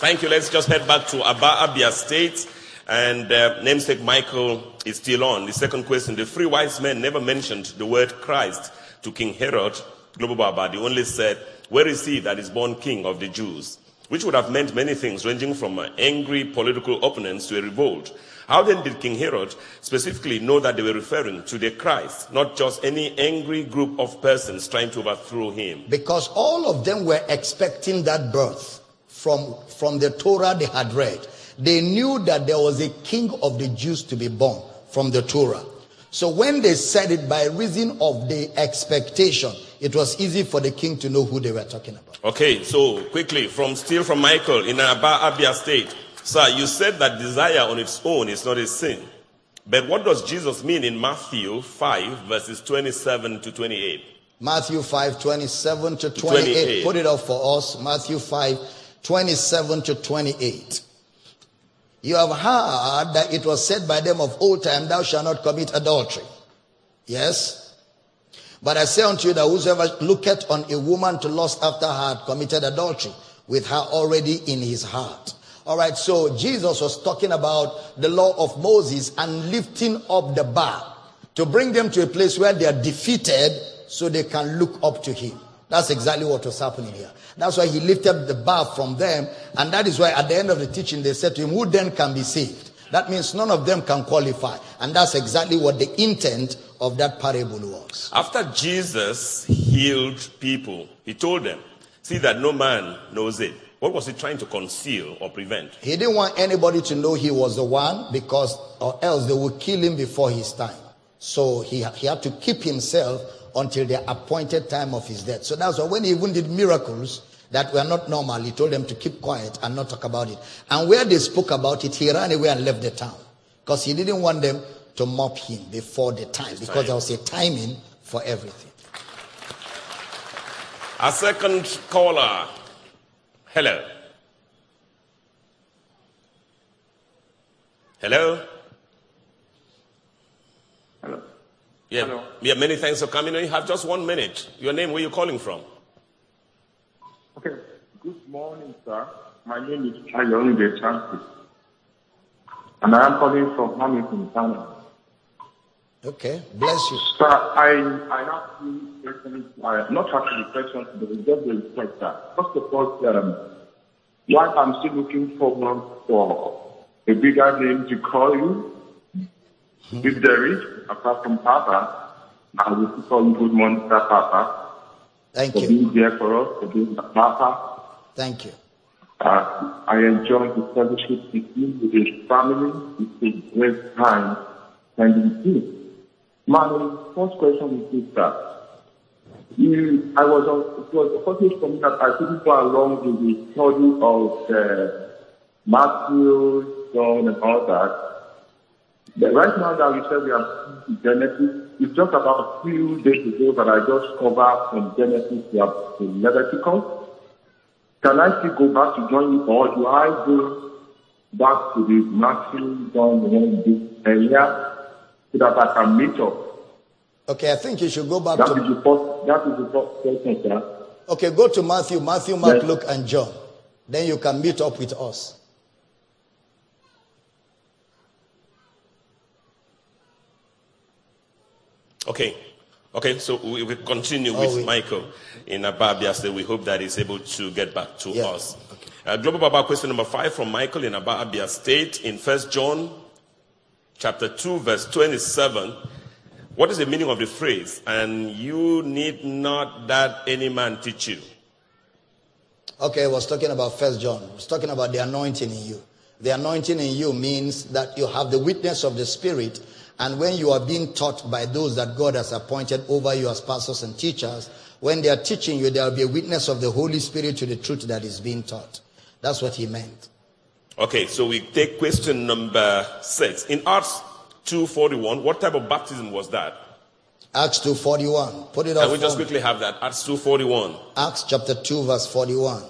Thank you. Let's just head back to Aba Abia State. And uh, namesake Michael is still on. The second question the three wise men never mentioned the word Christ to King Herod, Global Baba. They only said, Where is he that is born king of the Jews? Which would have meant many things, ranging from angry political opponents to a revolt. How then did King Herod specifically know that they were referring to the Christ, not just any angry group of persons trying to overthrow him? Because all of them were expecting that birth from, from the Torah they had read. They knew that there was a king of the Jews to be born from the Torah. So when they said it by reason of the expectation, it was easy for the king to know who they were talking about. Okay, so quickly, from still from Michael in Aba Abia State. Sir, you said that desire on its own is not a sin. But what does Jesus mean in Matthew 5, verses 27 to 28? Matthew 5, 27 to 28. 28. Put it up for us. Matthew 5, 27 to 28. You have heard that it was said by them of old time, Thou shalt not commit adultery. Yes? But I say unto you that whosoever looketh on a woman to lust after her had committed adultery with her already in his heart. All right, so Jesus was talking about the law of Moses and lifting up the bar to bring them to a place where they are defeated so they can look up to him. That's exactly what was happening here. That's why he lifted the bar from them, and that is why at the end of the teaching they said to him, Who then can be saved? That means none of them can qualify. And that's exactly what the intent of that parable was. After Jesus healed people, he told them, See that no man knows it. What was he trying to conceal or prevent? He didn't want anybody to know he was the one because, or else they would kill him before his time. So he, he had to keep himself until the appointed time of his death. So that's why when he even did miracles that were not normal, he told them to keep quiet and not talk about it. And where they spoke about it, he ran away and left the town because he didn't want them to mock him before the time because there was a timing for everything. Our second caller. Hello. Hello. Hello. Yeah, Hello. yeah. Many thanks for coming. You have just one minute. Your name? Where you calling from? Okay. Good morning, sir. My name is Ayonde Chansi. And I am calling from Hamilton, Canada. Okay, bless you. Sir, I, I have questions. I, not actually questions, but it's just a request, sir. First of all, um, while I'm still looking forward for a bigger name to call you, if there is, apart from Papa, I will still call you Good Morning, Sir Papa, Thank for you. For being there for us, for being the Papa. Thank you. Uh, I enjoy the fellowship with you, with his family. It's a great time spending with you. My first question is this, sir. I was it was for me that I couldn't go along with the study of uh, Matthew, John, and all that. But right now that we said we are Genesis, it's just about a few days ago that I just covered from Genesis to Leviticus. Can I still go back to join you, or do I go back to the Matthew, John, and this area so that I can meet up? Okay, I think you should go back That to. is the first. That is the first question, sir. Okay, go to Matthew, Matthew, Mark, Yes. Luke, and John. Then you can meet up with us. Okay. Okay, so we will continue Oh, with we- Michael in Aba Abia State. We hope that he's able to get back to Yeah, us. Uh, Global Baba question number five from Michael in Aba Abia State in First John chapter 2, verse 27. What is the meaning of the phrase? And you need not that any man teach you. Okay, I was talking about First John. I was talking about the anointing in you. The anointing in you means that you have the witness of the Spirit, and when you are being taught by those that God has appointed over you as pastors and teachers, when they are teaching you, there will be a witness of the Holy Spirit to the truth that is being taught. That's what he meant. Okay, so we take question number six. In Acts 2.41, what type of baptism was that? Acts 2.41. Put it up. Can we just me. quickly have that? Acts 2.41. Acts chapter 2, verse 41.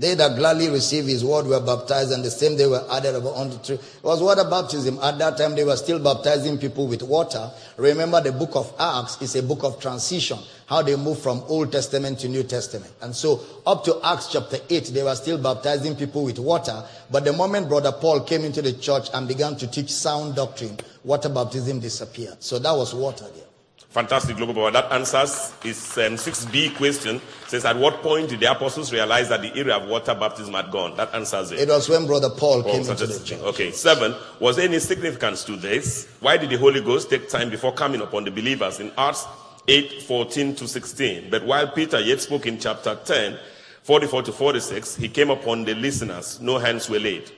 They that gladly received his word were baptized, and the same day were added unto three. It was water baptism. At that time, they were still baptizing people with water. Remember, the book of Acts is a book of transition. How they moved from Old Testament to New Testament. And so up to Acts chapter 8, they were still baptizing people with water. But the moment Brother Paul came into the church and began to teach sound doctrine, water baptism disappeared. So that was water there. Fantastic, Global Power. That answers is um, 6b question. Says, at what point did the apostles realize that the area of water baptism had gone? That answers it. It was when Brother Paul, Paul came into the church. Okay, seven. Was there any significance to this? Why did the Holy Ghost take time before coming upon the believers in Acts 8 14 to 16? But while Peter yet spoke in chapter 10, 44 to 46, he came upon the listeners. No hands were laid.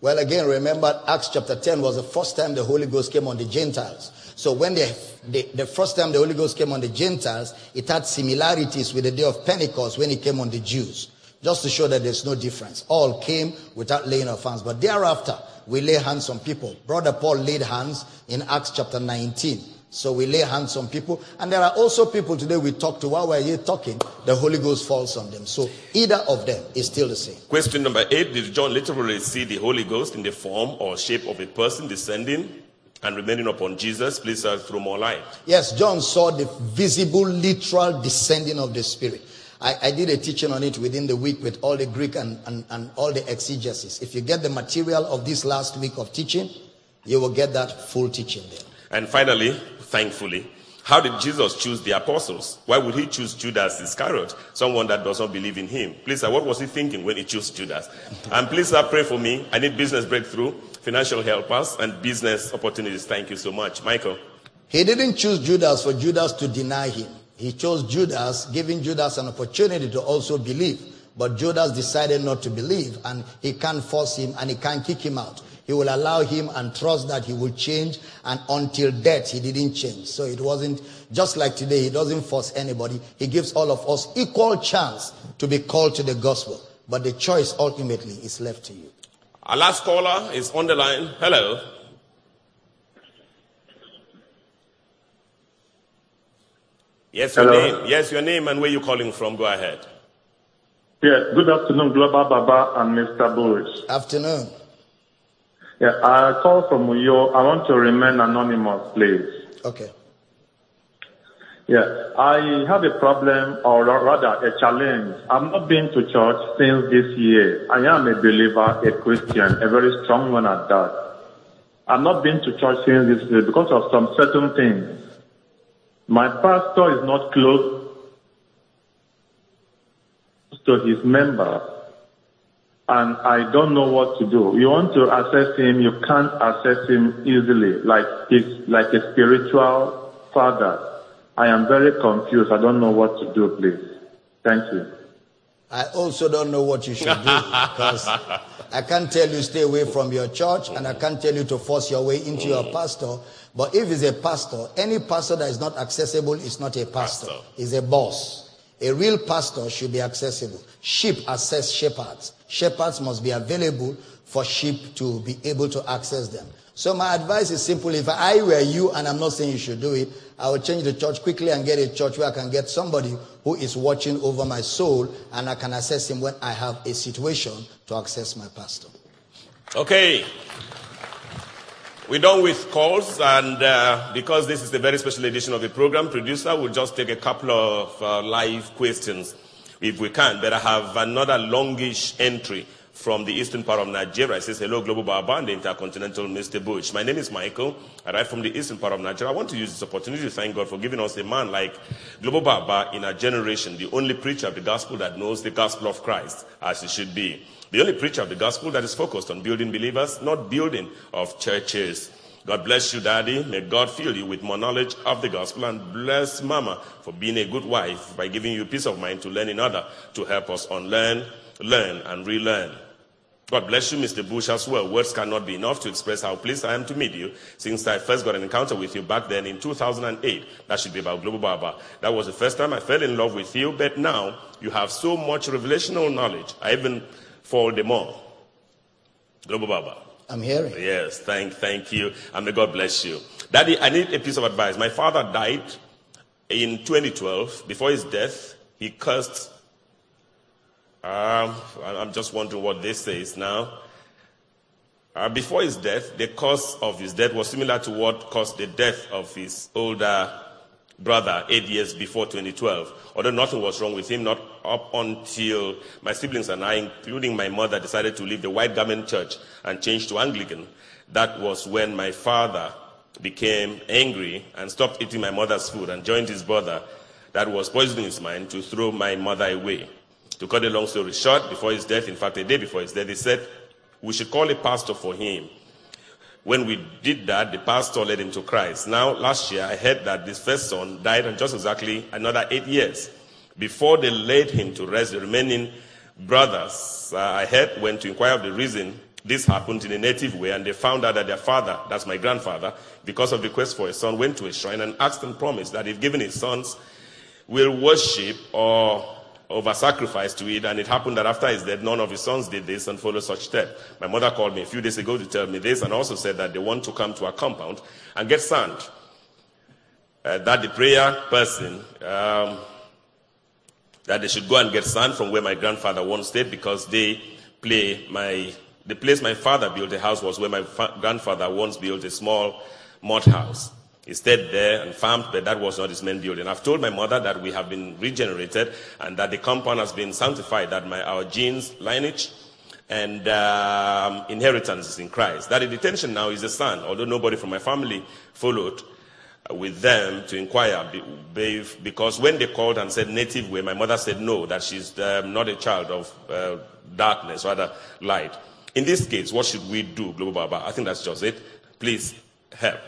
Well, again, remember Acts chapter 10 was the first time the Holy Ghost came on the Gentiles. So when the, the, the first time the Holy Ghost came on the Gentiles, it had similarities with the day of Pentecost when it came on the Jews. Just to show that there's no difference. All came without laying of hands. But thereafter, we lay hands on people. Brother Paul laid hands in Acts chapter 19. So we lay hands on people. And there are also people today we talk to while we're here talking, the Holy Ghost falls on them. So either of them is still the same. Question number eight Did John literally see the Holy Ghost in the form or shape of a person descending and remaining upon Jesus? Please uh, throw more light. Yes, John saw the visible, literal descending of the Spirit. I, I did a teaching on it within the week with all the Greek and, and, and all the exegesis. If you get the material of this last week of teaching, you will get that full teaching there. And finally, thankfully, how did Jesus choose the apostles? Why would he choose Judas Iscariot, someone that does not believe in him? Please, sir, what was he thinking when he chose Judas? And please, sir, pray for me. I need business breakthrough, financial helpers, and business opportunities. Thank you so much. Michael. He didn't choose Judas for Judas to deny him. He chose Judas, giving Judas an opportunity to also believe. But Judas decided not to believe, and he can't force him and he can't kick him out. He will allow him and trust that he will change, and until death, he didn't change. So it wasn't just like today, he doesn't force anybody. He gives all of us equal chance to be called to the gospel. But the choice ultimately is left to you. Our last caller is on the line. Hello. Yes, your Hello. name. Yes, your name and where you calling from. Go ahead. Yeah, good afternoon, Global Baba and Mr. Boris. Afternoon. Yeah, I call from Uyo. I want to remain anonymous, please. Okay. Yeah, I have a problem, or rather a challenge. I've not been to church since this year. I am a believer, a Christian, a very strong one at that. I've not been to church since this year because of some certain things. My pastor is not close to his members, and I don't know what to do. You want to assess him, you can't assess him easily, like he's like a spiritual father. I am very confused. I don't know what to do, please. Thank you. I also don't know what you should do because I can't tell you stay away from your church and I can't tell you to force your way into your pastor. But if it's a pastor, any pastor that is not accessible is not a pastor. Pastor. Is a boss. A real pastor should be accessible. Sheep assess shepherds. Shepherds must be available for sheep to be able to access them. So my advice is simple. If I were you, and I'm not saying you should do it, I will change the church quickly and get a church where I can get somebody who is watching over my soul and I can assess him when I have a situation to access my pastor. Okay. We're done with calls, and uh, because this is a very special edition of the program, producer will just take a couple of uh, live questions if we can. I have another longish entry from the eastern part of Nigeria. It says, Hello, Global Baba and Intercontinental Mr. Bush. My name is Michael. I write from the eastern part of Nigeria. I want to use this opportunity to thank God for giving us a man like Global Baba in our generation, the only preacher of the gospel that knows the gospel of Christ as he should be. The only preacher of the gospel that is focused on building believers, not building of churches. God bless you, Daddy. May God fill you with more knowledge of the gospel and bless Mama for being a good wife by giving you peace of mind to learn in order to help us unlearn, learn, and relearn. God bless you, Mr. Bush, as well. Words cannot be enough to express how pleased I am to meet you since I first got an encounter with you back then in 2008. That should be about Global Baba. That was the first time I fell in love with you, but now you have so much revelational knowledge. I even fall the more. Global Baba. I'm hearing. Yes, thank, thank you. And may God bless you. Daddy, I need a piece of advice. My father died in 2012. Before his death, he cursed. Um, I'm just wondering what this says now. Uh, before his death, the cause of his death was similar to what caused the death of his older brother eight years before 2012. Although nothing was wrong with him, not up until my siblings and I, including my mother, decided to leave the White Garment Church and change to Anglican. That was when my father became angry and stopped eating my mother's food and joined his brother that was poisoning his mind to throw my mother away. To cut a long story short, before his death, in fact, a day before his death, he said, We should call a pastor for him. When we did that, the pastor led him to Christ. Now, last year, I heard that this first son died on just exactly another eight years. Before they laid him to rest, the remaining brothers, uh, I heard, went to inquire of the reason this happened in a native way, and they found out that their father, that's my grandfather, because of the quest for a son, went to a shrine and asked and promised that if given his sons, will worship or over sacrifice to it. And it happened that after his death, none of his sons did this and followed such step. My mother called me a few days ago to tell me this and also said that they want to come to our compound and get sand. Uh, that the prayer person, um, that they should go and get sand from where my grandfather once stayed because they play my, the place my father built a house was where my fa- grandfather once built a small mud house. He stayed there and farmed, but that was not his main building. I've told my mother that we have been regenerated and that the compound has been sanctified, that my, our genes, lineage, and um, inheritance is in Christ. That the detention now is the son, although nobody from my family followed with them to inquire be- be- because when they called and said native way, my mother said no, that she's um, not a child of uh, darkness, rather light. In this case, what should we do, Global Baba? I think that's just it. Please help.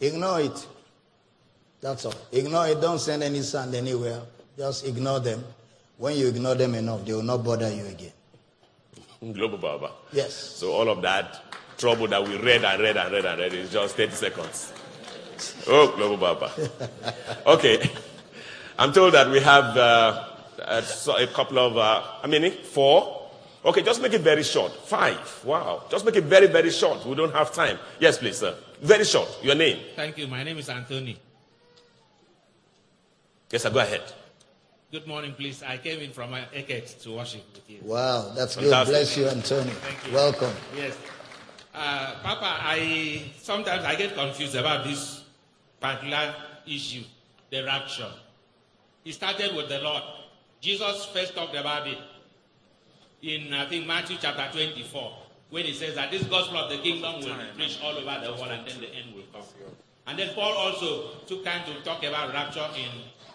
Ignore it. That's all. Ignore it. Don't send any sand anywhere. Just ignore them. When you ignore them enough, they will not bother you again. Global Baba. Yes. So all of that trouble that we read and read and read and read is just 30 seconds. Oh, Global Baba. Okay. I'm told that we have uh, a, a couple of, uh, how many? Four? Okay, just make it very short. Five. Wow. Just make it very, very short. We don't have time. Yes, please, sir. Very short. Your name. Thank you. My name is Anthony. Yes, sir. Go ahead. Good morning, please. I came in from Eket to worship with you. Wow, that's good. Fantastic. Bless you, Anthony. Thank you. Welcome. Yes. Uh, Papa, I sometimes I get confused about this particular issue, the rapture. It started with the Lord. Jesus first talked about it in I think Matthew chapter 24, when he says that this gospel of the kingdom will be preached all over the world and then the end will come. And then Paul also took time to talk about rapture in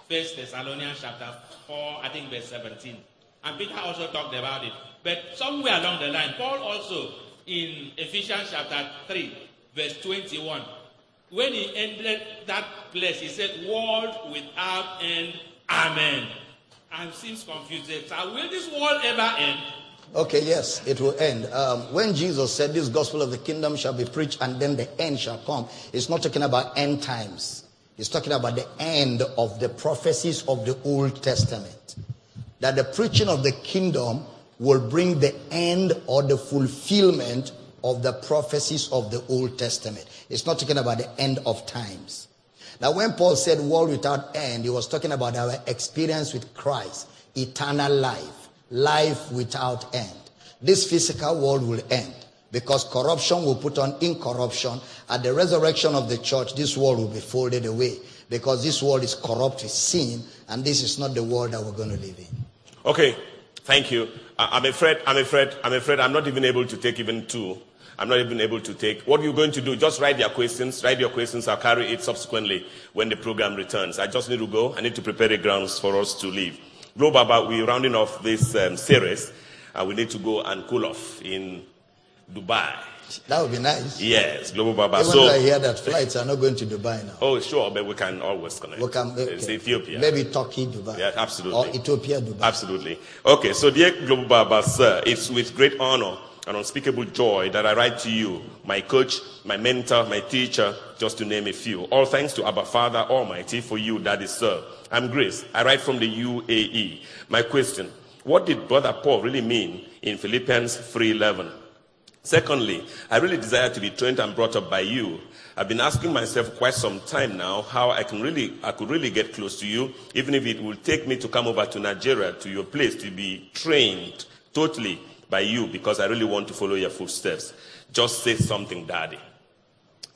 First Thessalonians chapter 4, I think verse 17. And Peter also talked about it. But somewhere along the line, Paul also in Ephesians chapter 3, verse 21, when he ended that place, he said, World without end, Amen. I'm seems confused. So will this world ever end? Okay, yes, it will end. Um, when Jesus said this gospel of the kingdom shall be preached and then the end shall come, it's not talking about end times. It's talking about the end of the prophecies of the Old Testament. That the preaching of the kingdom will bring the end or the fulfillment of the prophecies of the Old Testament. It's not talking about the end of times. Now, when Paul said world without end, he was talking about our experience with Christ, eternal life, life without end. This physical world will end because corruption will put on incorruption. At the resurrection of the church, this world will be folded away because this world is corrupt with sin, and this is not the world that we're going to live in. Okay, thank you. I'm afraid, I'm afraid, I'm afraid I'm not even able to take even two. I'm not even able to take. What are you're going to do, just write your questions. Write your questions. I'll carry it subsequently when the program returns. I just need to go. I need to prepare the grounds for us to leave. Global, Baba, we're rounding off this um, series. And we need to go and cool off in Dubai. That would be nice. Yes, Global Baba. Even so, I hear that flights are not going to Dubai now. oh, sure, but we can always connect. We can, It's okay. Ethiopia. Maybe Turkey, Dubai. Yeah, absolutely. Or Ethiopia, Dubai. Absolutely. Okay, so dear Global Baba, sir, it's with great honor and unspeakable joy that I write to you, my coach, my mentor, my teacher, just to name a few. All thanks to Abba Father Almighty for you, Daddy, sir. I'm Grace. I write from the UAE. My question, what did Brother Paul really mean in Philippians 3.11? Secondly, I really desire to be trained and brought up by you. I've been asking myself quite some time now how I can really, I could really get close to you, even if it will take me to come over to Nigeria, to your place, to be trained totally by you, because I really want to follow your footsteps. Just say something, Daddy.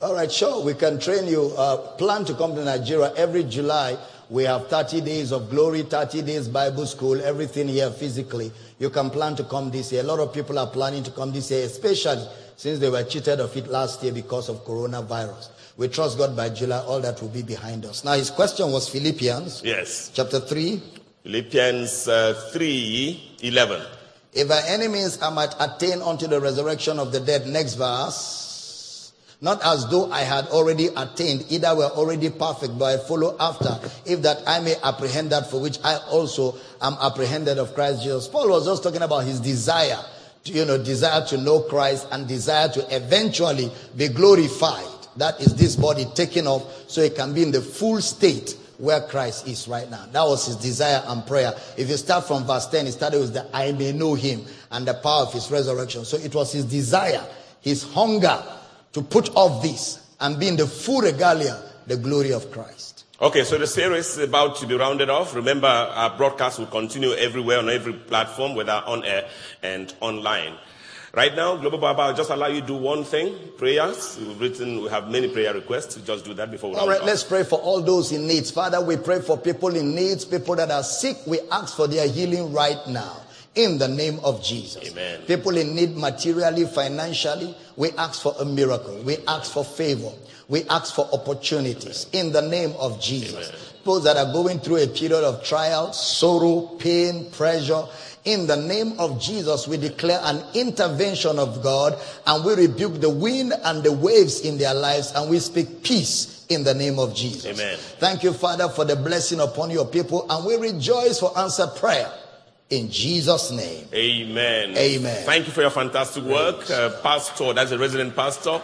All right, sure. We can train you. Uh, plan to come to Nigeria every July. We have 30 days of glory, 30 days Bible school, everything here physically. You can plan to come this year. A lot of people are planning to come this year, especially since they were cheated of it last year because of coronavirus. We trust God by July, all that will be behind us. Now, his question was Philippians Yes. chapter 3. Philippians uh, 3 11. If by any means I might attain unto the resurrection of the dead, next verse. Not as though I had already attained, either were already perfect, but I follow after, if that I may apprehend that for which I also am apprehended of Christ Jesus. Paul was just talking about his desire, to, you know, desire to know Christ and desire to eventually be glorified. That is this body taken off so it can be in the full state where Christ is right now. That was his desire and prayer. If you start from verse 10, he started with the I may know him and the power of his resurrection. So it was his desire, his hunger to put off this and be in the full regalia, the glory of Christ. Okay, so the series is about to be rounded off. Remember, our broadcast will continue everywhere on every platform, whether on air and online. Right now, Global Baba, I'll just allow you to do one thing prayers. We've written, we have many prayer requests. Just do that before we All right, let's pray for all those in needs. Father, we pray for people in needs, people that are sick. We ask for their healing right now. In the name of Jesus. Amen. People in need materially, financially, we ask for a miracle. We ask for favor. We ask for opportunities. In the name of Jesus. Those that are going through a period of trial, sorrow, pain, pressure, in the name of Jesus, we declare an intervention of God and we rebuke the wind and the waves in their lives and we speak peace in the name of Jesus. Amen. Thank you, Father, for the blessing upon your people and we rejoice for answered prayer in Jesus' name. Amen. Amen. Thank you for your fantastic work. Uh, pastor, that's a resident pastor.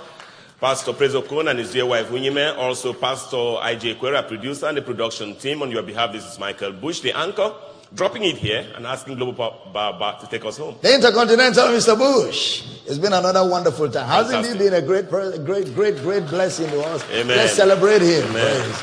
Pastor Prezo Kon and his dear wife Winyime. Also, Pastor IJ Quera, producer and the production team. On your behalf, this is Michael Bush, the anchor, dropping it here and asking Global Baba to take us home. The Intercontinental Mr. Bush. It's been another wonderful time. Hasn't he been a great, great, great, great blessing to us? Amen. Let's celebrate him. Amen. Praise.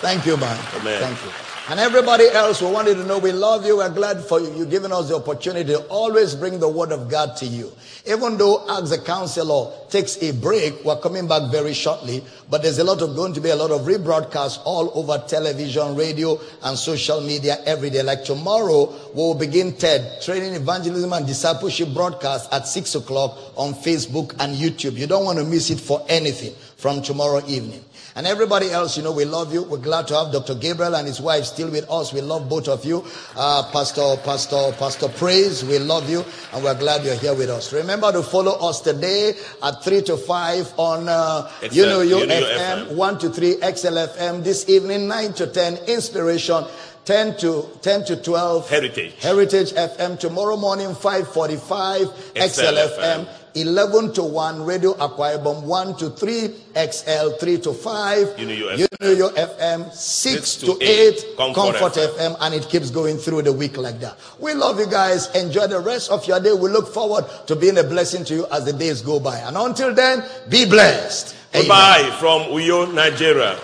Thank you, man. Amen. Thank you. And everybody else, we wanted to know we love you. We're glad for you. You've given us the opportunity to always bring the word of God to you. Even though as the counselor takes a break, we're coming back very shortly. But there's a lot of going to be a lot of rebroadcasts all over television, radio, and social media every day. Like tomorrow, we'll begin TED, Training Evangelism and Discipleship broadcast at six o'clock on Facebook and YouTube. You don't want to miss it for anything from tomorrow evening. And everybody else, you know, we love you. We're glad to have Dr. Gabriel and his wife still with us. We love both of you. Uh, Pastor, Pastor, Pastor Praise, we love you. And we're glad you're here with us. Remember to follow us today at 3 to 5 on, uh, XL, you know, You FM, FM. 1 to 3 XLFM. This evening, 9 to 10, Inspiration. 10 to 10 to 12 Heritage. Heritage FM tomorrow morning 545 XLFM 11 to 1 Radio Akwa Ibom 1 to 3 XL 3 to 5 You know your You FM. know your FM 6 Six to to 8 eight, Comfort, Comfort FM. and it keeps going through the week like that. We love you guys. Enjoy the rest of your day. We look forward to being a blessing to you as the days go by. And until then, be blessed. Amen. Goodbye from Uyo, Nigeria.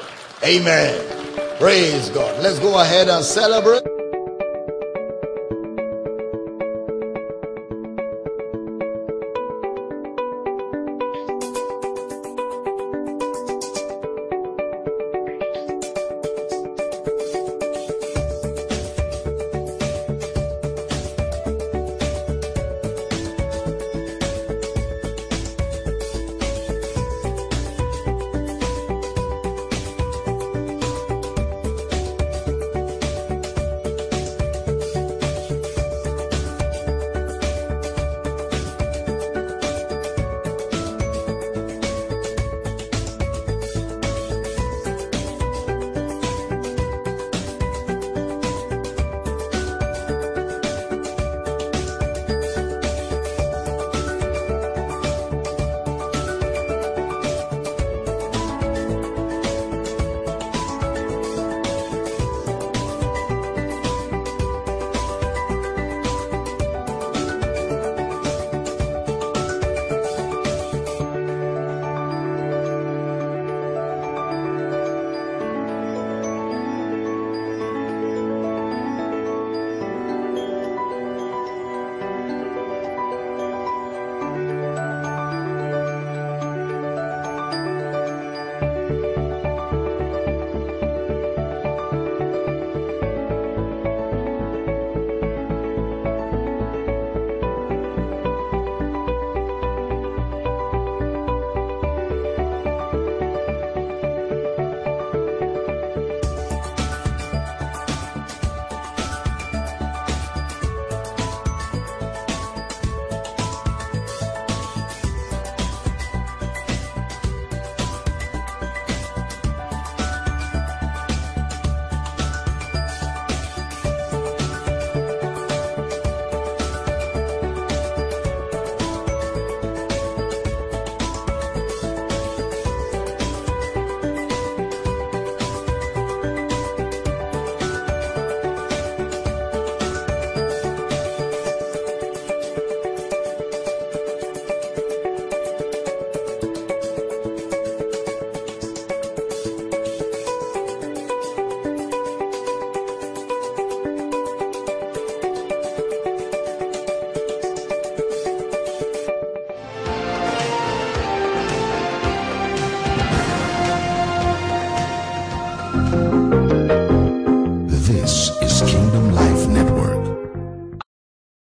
Amen. Praise God. Let's go ahead and celebrate.